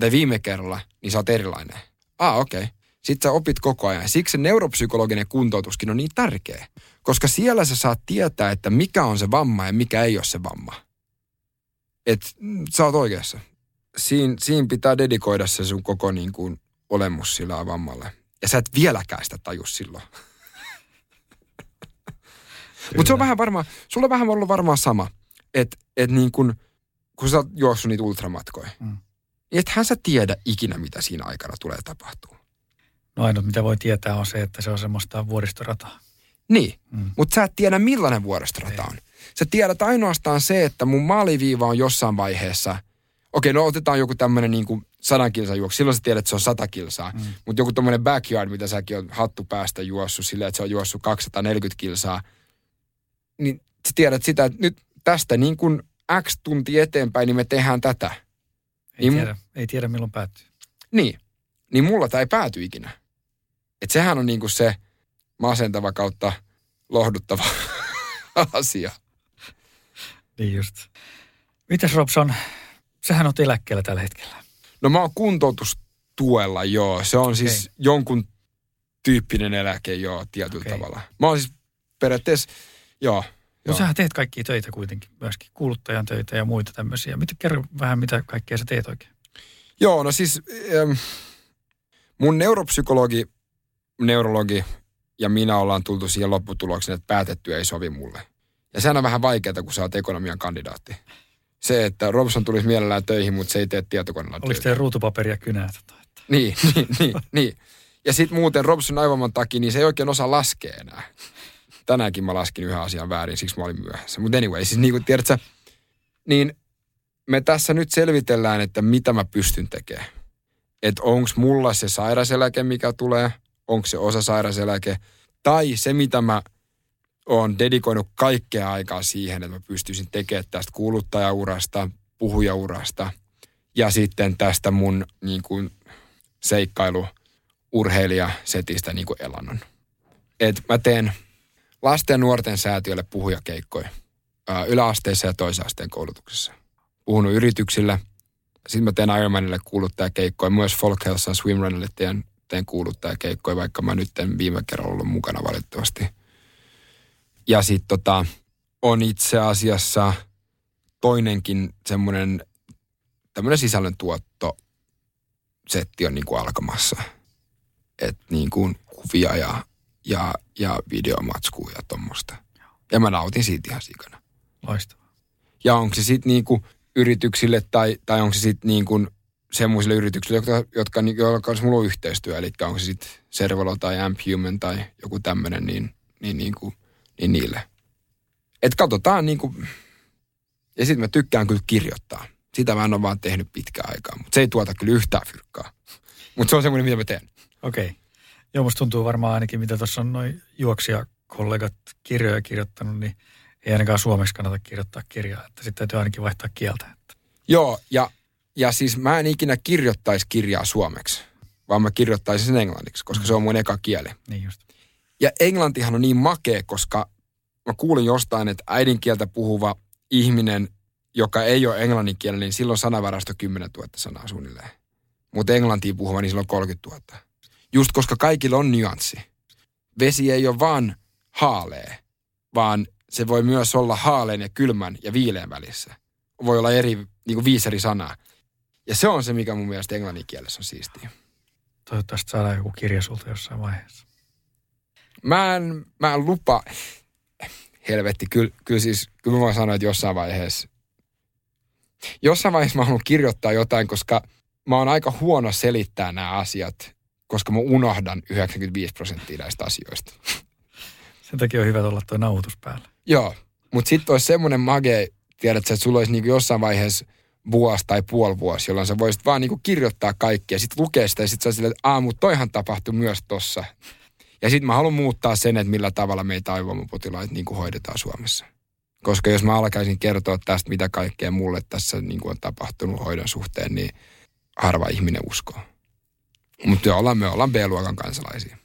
tai viime kerralla, niin sä oot erilainen. Ah, okei. Okay. Sitten sä opit koko ajan. Siksi se neuropsykologinen kuntoutuskin on niin tärkeä. Koska siellä sä saat tietää, että mikä on se vamma ja mikä ei ole se vamma. Et sä oot oikeassa. Siin, siinä pitää dedikoida se sun koko niin kuin, olemus sillä vammalle. Ja sä et vieläkään sitä tajus silloin. Mutta se on vähän varmaan, sulla on vähän ollut varmaan sama, että et niin kun, kun sä oot juossut niitä ultramatkoja, mm. Ethän sä tiedä ikinä, mitä siinä aikana tulee tapahtuu.
No ainut, mitä voi tietää, on se, että se on semmoista vuoristorataa.
Niin, mm. mutta sä et tiedä, millainen vuoristorata on. Sä tiedät ainoastaan se, että mun maaliviiva on jossain vaiheessa, okei, no otetaan joku tämmöinen niin kuin sadan kilsan juoksu, silloin sä tiedät, että se on sata kilsaa. Mm. Mutta joku tämmöinen backyard, mitä säkin on hattu päästä juossut silleen, että se on juossut 240 kilsaa – niin sä tiedät sitä, että nyt tästä niin kuin X tunti eteenpäin, niin me tehdään tätä.
Ei, niin, tiedä, ei tiedä milloin päättyy.
Niin, niin mulla tämä ei pääty ikinä. Et sehän on niin kuin se masentava kautta lohduttava asia.
Niin just. Mitäs Robson, sähän on eläkkeellä tällä hetkellä.
No mä oon kuntoutustuella, joo. Se on okay. siis jonkun tyyppinen eläke, joo, tietyllä okay. tavalla. Mä oon siis periaatteessa Joo.
No sähän teet kaikkia töitä kuitenkin, myöskin kuuluttajan töitä ja muita tämmöisiä. Mitä, kerro vähän, mitä kaikkea sä teet oikein?
Joo, no siis ähm, mun neuropsykologi, neurologi ja minä ollaan tultu siihen lopputulokseen, että päätetty ei sovi mulle. Ja sehän on vähän vaikeaa, kun sä oot ekonomian kandidaatti. Se, että Robson tulisi mielellään töihin, mutta se ei tee tietokoneella
Oliko teillä ruutupaperia kynää? Tota, että...
Niin, niin, niin, niin. Ja sitten muuten Robson aivoman takia, niin se ei oikein osaa laskea enää tänäänkin mä laskin yhden asian väärin, siksi mä olin myöhässä. Mutta anyway, siis niin kuin tiedätkö, niin me tässä nyt selvitellään, että mitä mä pystyn tekemään. Että onko mulla se sairaseläke, mikä tulee, onko se osa sairaseläke, tai se, mitä mä oon dedikoinut kaikkea aikaa siihen, että mä pystyisin tekemään tästä kuuluttajaurasta, puhujaurasta ja sitten tästä mun niin kuin, seikkailu urheilijasetistä niin kuin elannon. Et mä teen lasten ja nuorten säätiölle puhujakeikkoja yläasteessa ja toisen asteen koulutuksessa. Puhunut yrityksille. Sitten mä teen Ironmanille kuuluttajakeikkoja. Myös Folk Health Swimrunille teen, teen kuuluttajakeikkoja, vaikka mä nyt en viime kerralla ollut mukana valitettavasti. Ja sitten tota, on itse asiassa toinenkin semmoinen tämmöinen sisällöntuotto setti on niin kuin alkamassa. Että niin kuin kuvia ja ja, ja videomatskua ja tuommoista. Ja mä nautin siitä ihan sikana.
Loistavaa.
Ja onko se sitten niinku yrityksille tai, tai onko se sitten niinku semmoisille yrityksille, jotka, jotka, joilla kanssa mulla on yhteistyö, eli onko se sitten Servolo tai Amp Human tai joku tämmöinen, niin, niin, niin, kuin, niin niille. Et katsotaan niin kuin, ja sitten mä tykkään kyllä kirjoittaa. Sitä mä en ole vaan tehnyt pitkään aikaa, mutta se ei tuota kyllä yhtään fyrkkaa. Mutta se on semmoinen, mitä mä teen.
Okei. Okay. Joo, musta tuntuu varmaan ainakin, mitä tuossa on noin juoksijakollegat kirjoja kirjoittanut, niin ei ainakaan suomeksi kannata kirjoittaa kirjaa, että sitten täytyy ainakin vaihtaa kieltä. Että.
Joo, ja, ja siis mä en ikinä kirjoittaisi kirjaa suomeksi, vaan mä kirjoittaisin sen englanniksi, koska mm. se on mun eka kieli.
Niin just.
Ja englantihan on niin makea, koska mä kuulin jostain, että äidinkieltä puhuva ihminen, joka ei ole englanninkielinen, niin silloin sanavarasto 10 000 sanaa suunnilleen. Mutta englantiin puhuva, niin silloin 30 000. Just koska kaikilla on nyanssi. Vesi ei ole vaan haalee, vaan se voi myös olla haaleen ja kylmän ja viileän välissä. Voi olla eri, niin kuin viisi eri sanaa. Ja se on se, mikä mun mielestä englannin kielessä on siistiä.
Toivottavasti saadaan joku kirja sulta jossain vaiheessa.
Mä en, mä en lupa, helvetti, kyllä, kyllä siis, kyllä mä voin sanoa, että jossain vaiheessa, jossain vaiheessa mä haluan kirjoittaa jotain, koska mä oon aika huono selittää nämä asiat, koska mä unohdan 95 prosenttia näistä asioista.
Sen takia on hyvä olla tuo nauhoitus päällä.
Joo, mutta sitten olisi semmoinen mage, tiedätkö, että sulla olisi niinku jossain vaiheessa vuosi tai puoli vuosi, jolloin sä voisit vaan niinku kirjoittaa kaikkea, sitten lukea sitä ja sitten sä silleen, että aah, mutta toihan tapahtui myös tossa. Ja sitten mä haluan muuttaa sen, että millä tavalla meitä aivoimapotilaita niin kuin hoidetaan Suomessa. Koska jos mä alkaisin kertoa tästä, mitä kaikkea mulle tässä niin kuin on tapahtunut hoidon suhteen, niin harva ihminen uskoo. Mutta ollaan, me ollaan B-luokan kansalaisia.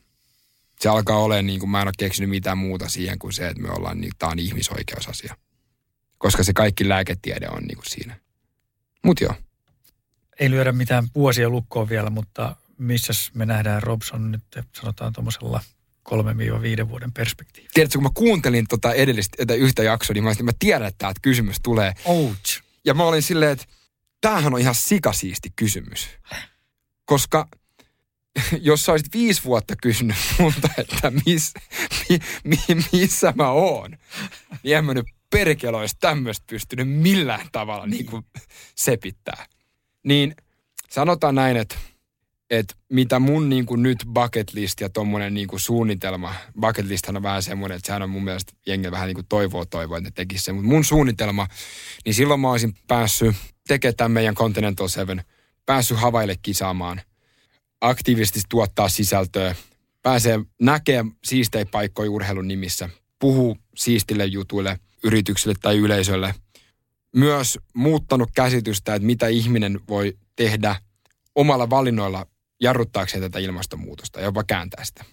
Se alkaa olemaan, niin kuin mä en ole keksinyt mitään muuta siihen kuin se, että me ollaan, niin tämä on ihmisoikeusasia. Koska se kaikki lääketiede on niin kuin siinä. Mut joo.
Ei lyödä mitään vuosia lukkoon vielä, mutta missä me nähdään Robson nyt, sanotaan tuommoisella 3-5 vuoden perspektiivi.
Tiedätkö, kun mä kuuntelin tota edellistä yhtä jaksoa, niin mä, mä tiedän, että tämä kysymys tulee.
Ouch.
Ja mä olin silleen, että tämähän on ihan sikasiisti kysymys. Koska jos sä olisit viisi vuotta kysynyt multa, että miss, mi, mi, missä mä oon, niin en mä nyt perkele olisi tämmöistä pystynyt millään tavalla niin kuin sepittää. Niin sanotaan näin, että että mitä mun niin kuin nyt bucket list ja tommonen niin kuin suunnitelma, bucket list on vähän semmoinen, että sehän on mun mielestä jengi vähän niin kuin toivoa toivoa, että ne tekisi sen, mutta mun suunnitelma, niin silloin mä olisin päässyt tekemään tämän meidän Continental Seven, päässyt Havaille kisaamaan, aktiivisesti tuottaa sisältöä, pääsee näkee siistejä paikkoja urheilun nimissä, puhuu siistille jutuille, yrityksille tai yleisölle. Myös muuttanut käsitystä, että mitä ihminen voi tehdä omalla valinnoilla jarruttaakseen tätä ilmastonmuutosta ja jopa kääntää sitä.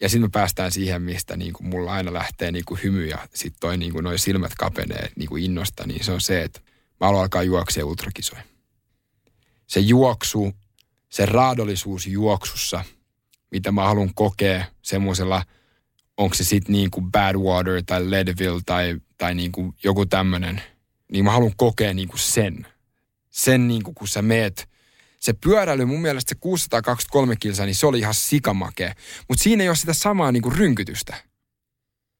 Ja sitten me päästään siihen, mistä niin kuin mulla aina lähtee niin kuin hymy ja sitten toi niin kuin noi silmät kapenee niin kuin innosta, niin se on se, että mä haluan alkaa juoksea ultrakisoja. Se juoksu, se raadollisuus juoksussa, mitä mä haluan kokea semmoisella, onko se sitten niin kuin Badwater tai Leadville tai, tai niin kuin joku tämmöinen, niin mä haluan kokea niin kuin sen. Sen niin kuin kun sä meet – se pyöräily mun mielestä se 623 kilsaa, niin se oli ihan sikamakea. Mutta siinä ei ole sitä samaa niin kuin rynkytystä.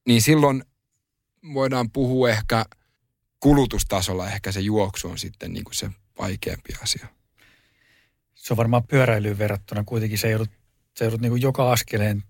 Niin silloin voidaan puhua ehkä kulutustasolla, ehkä se juoksu on sitten niin kuin se vaikeampi asia.
Se on varmaan pyöräilyyn verrattuna kuitenkin se joudut, se joudut niin joka askeleen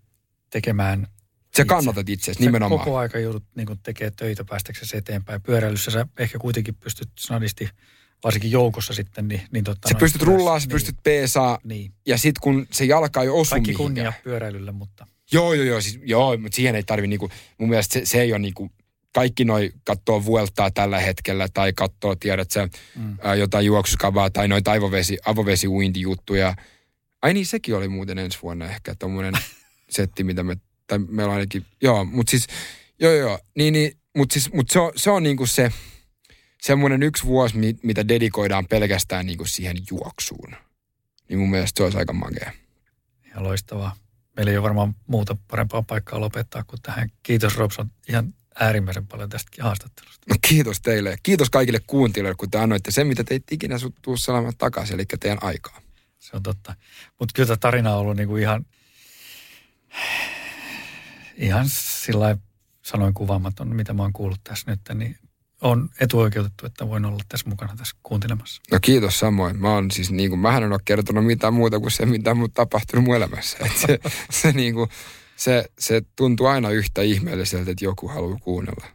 tekemään
se kannatat itse nimenomaan.
koko aika joudut niin kuin tekemään töitä päästäksesi eteenpäin. Pyöräilyssä sä ehkä kuitenkin pystyt snadisti – varsinkin joukossa sitten. Niin, niin totta,
sä pystyt rullaa, sä niin, pystyt peesaa. Niin. Ja sitten kun se jalka ei osu
Kaikki kunnia pyöräilylle, mutta...
Joo, joo, joo. Siis, joo, mutta siihen ei tarvi niinku, mun mielestä se, se ei ole niinku, kaikki noi katsoo vueltaa tällä hetkellä tai katsoo, tiedät sä, mm. ää, jotain juoksuskavaa tai noita aivovesi, avovesi-uintijuttuja. Ai niin, sekin oli muuten ensi vuonna ehkä tommonen setti, mitä me, tai meillä on ainakin, joo, mutta siis, joo, joo, niin, niin mutta siis, mut se on, se on niinku se, semmoinen yksi vuosi, mitä dedikoidaan pelkästään niin kuin siihen juoksuun. Niin mun mielestä se olisi aika makea.
Ihan loistavaa. Meillä ei ole varmaan muuta parempaa paikkaa lopettaa kuin tähän. Kiitos Robson ihan äärimmäisen paljon tästäkin haastattelusta.
Kiitos teille. Kiitos kaikille kuuntelijoille, kun te annoitte sen, mitä teit ikinä tuu salaamaan takaisin, eli teidän aikaa.
Se on totta. Mutta kyllä tämä tarina on ollut niinku ihan, ihan sillä sanoin kuvaamaton, mitä mä oon kuullut tässä nyt, niin on etuoikeutettu, että voin olla tässä mukana tässä kuuntelemassa.
No kiitos samoin. Mä oon siis niin kuin, mähän en ole kertonut mitään muuta kuin se, mitä on tapahtunut mun elämässä. Et se, se, niin kuin, se, se tuntuu aina yhtä ihmeelliseltä, että joku haluaa kuunnella.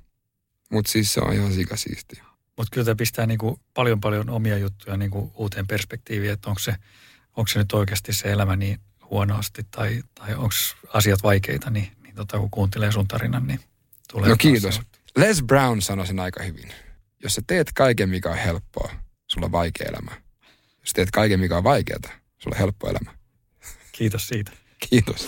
Mutta siis se on ihan sikasiistiä.
Mutta kyllä tämä pistää niinku paljon paljon omia juttuja niinku uuteen perspektiiviin, että onko se, onko se nyt oikeasti se elämä niin huonosti tai, tai onko asiat vaikeita, niin, niin tota, kun kuuntelee sun tarinan, niin tulee...
No kiitos. Se. Les Brown sanoi sen aika hyvin. Jos sä teet kaiken, mikä on helppoa, sulla on vaikea elämä. Jos teet kaiken, mikä on vaikeaa, sulla on helppo elämä.
Kiitos siitä.
Kiitos.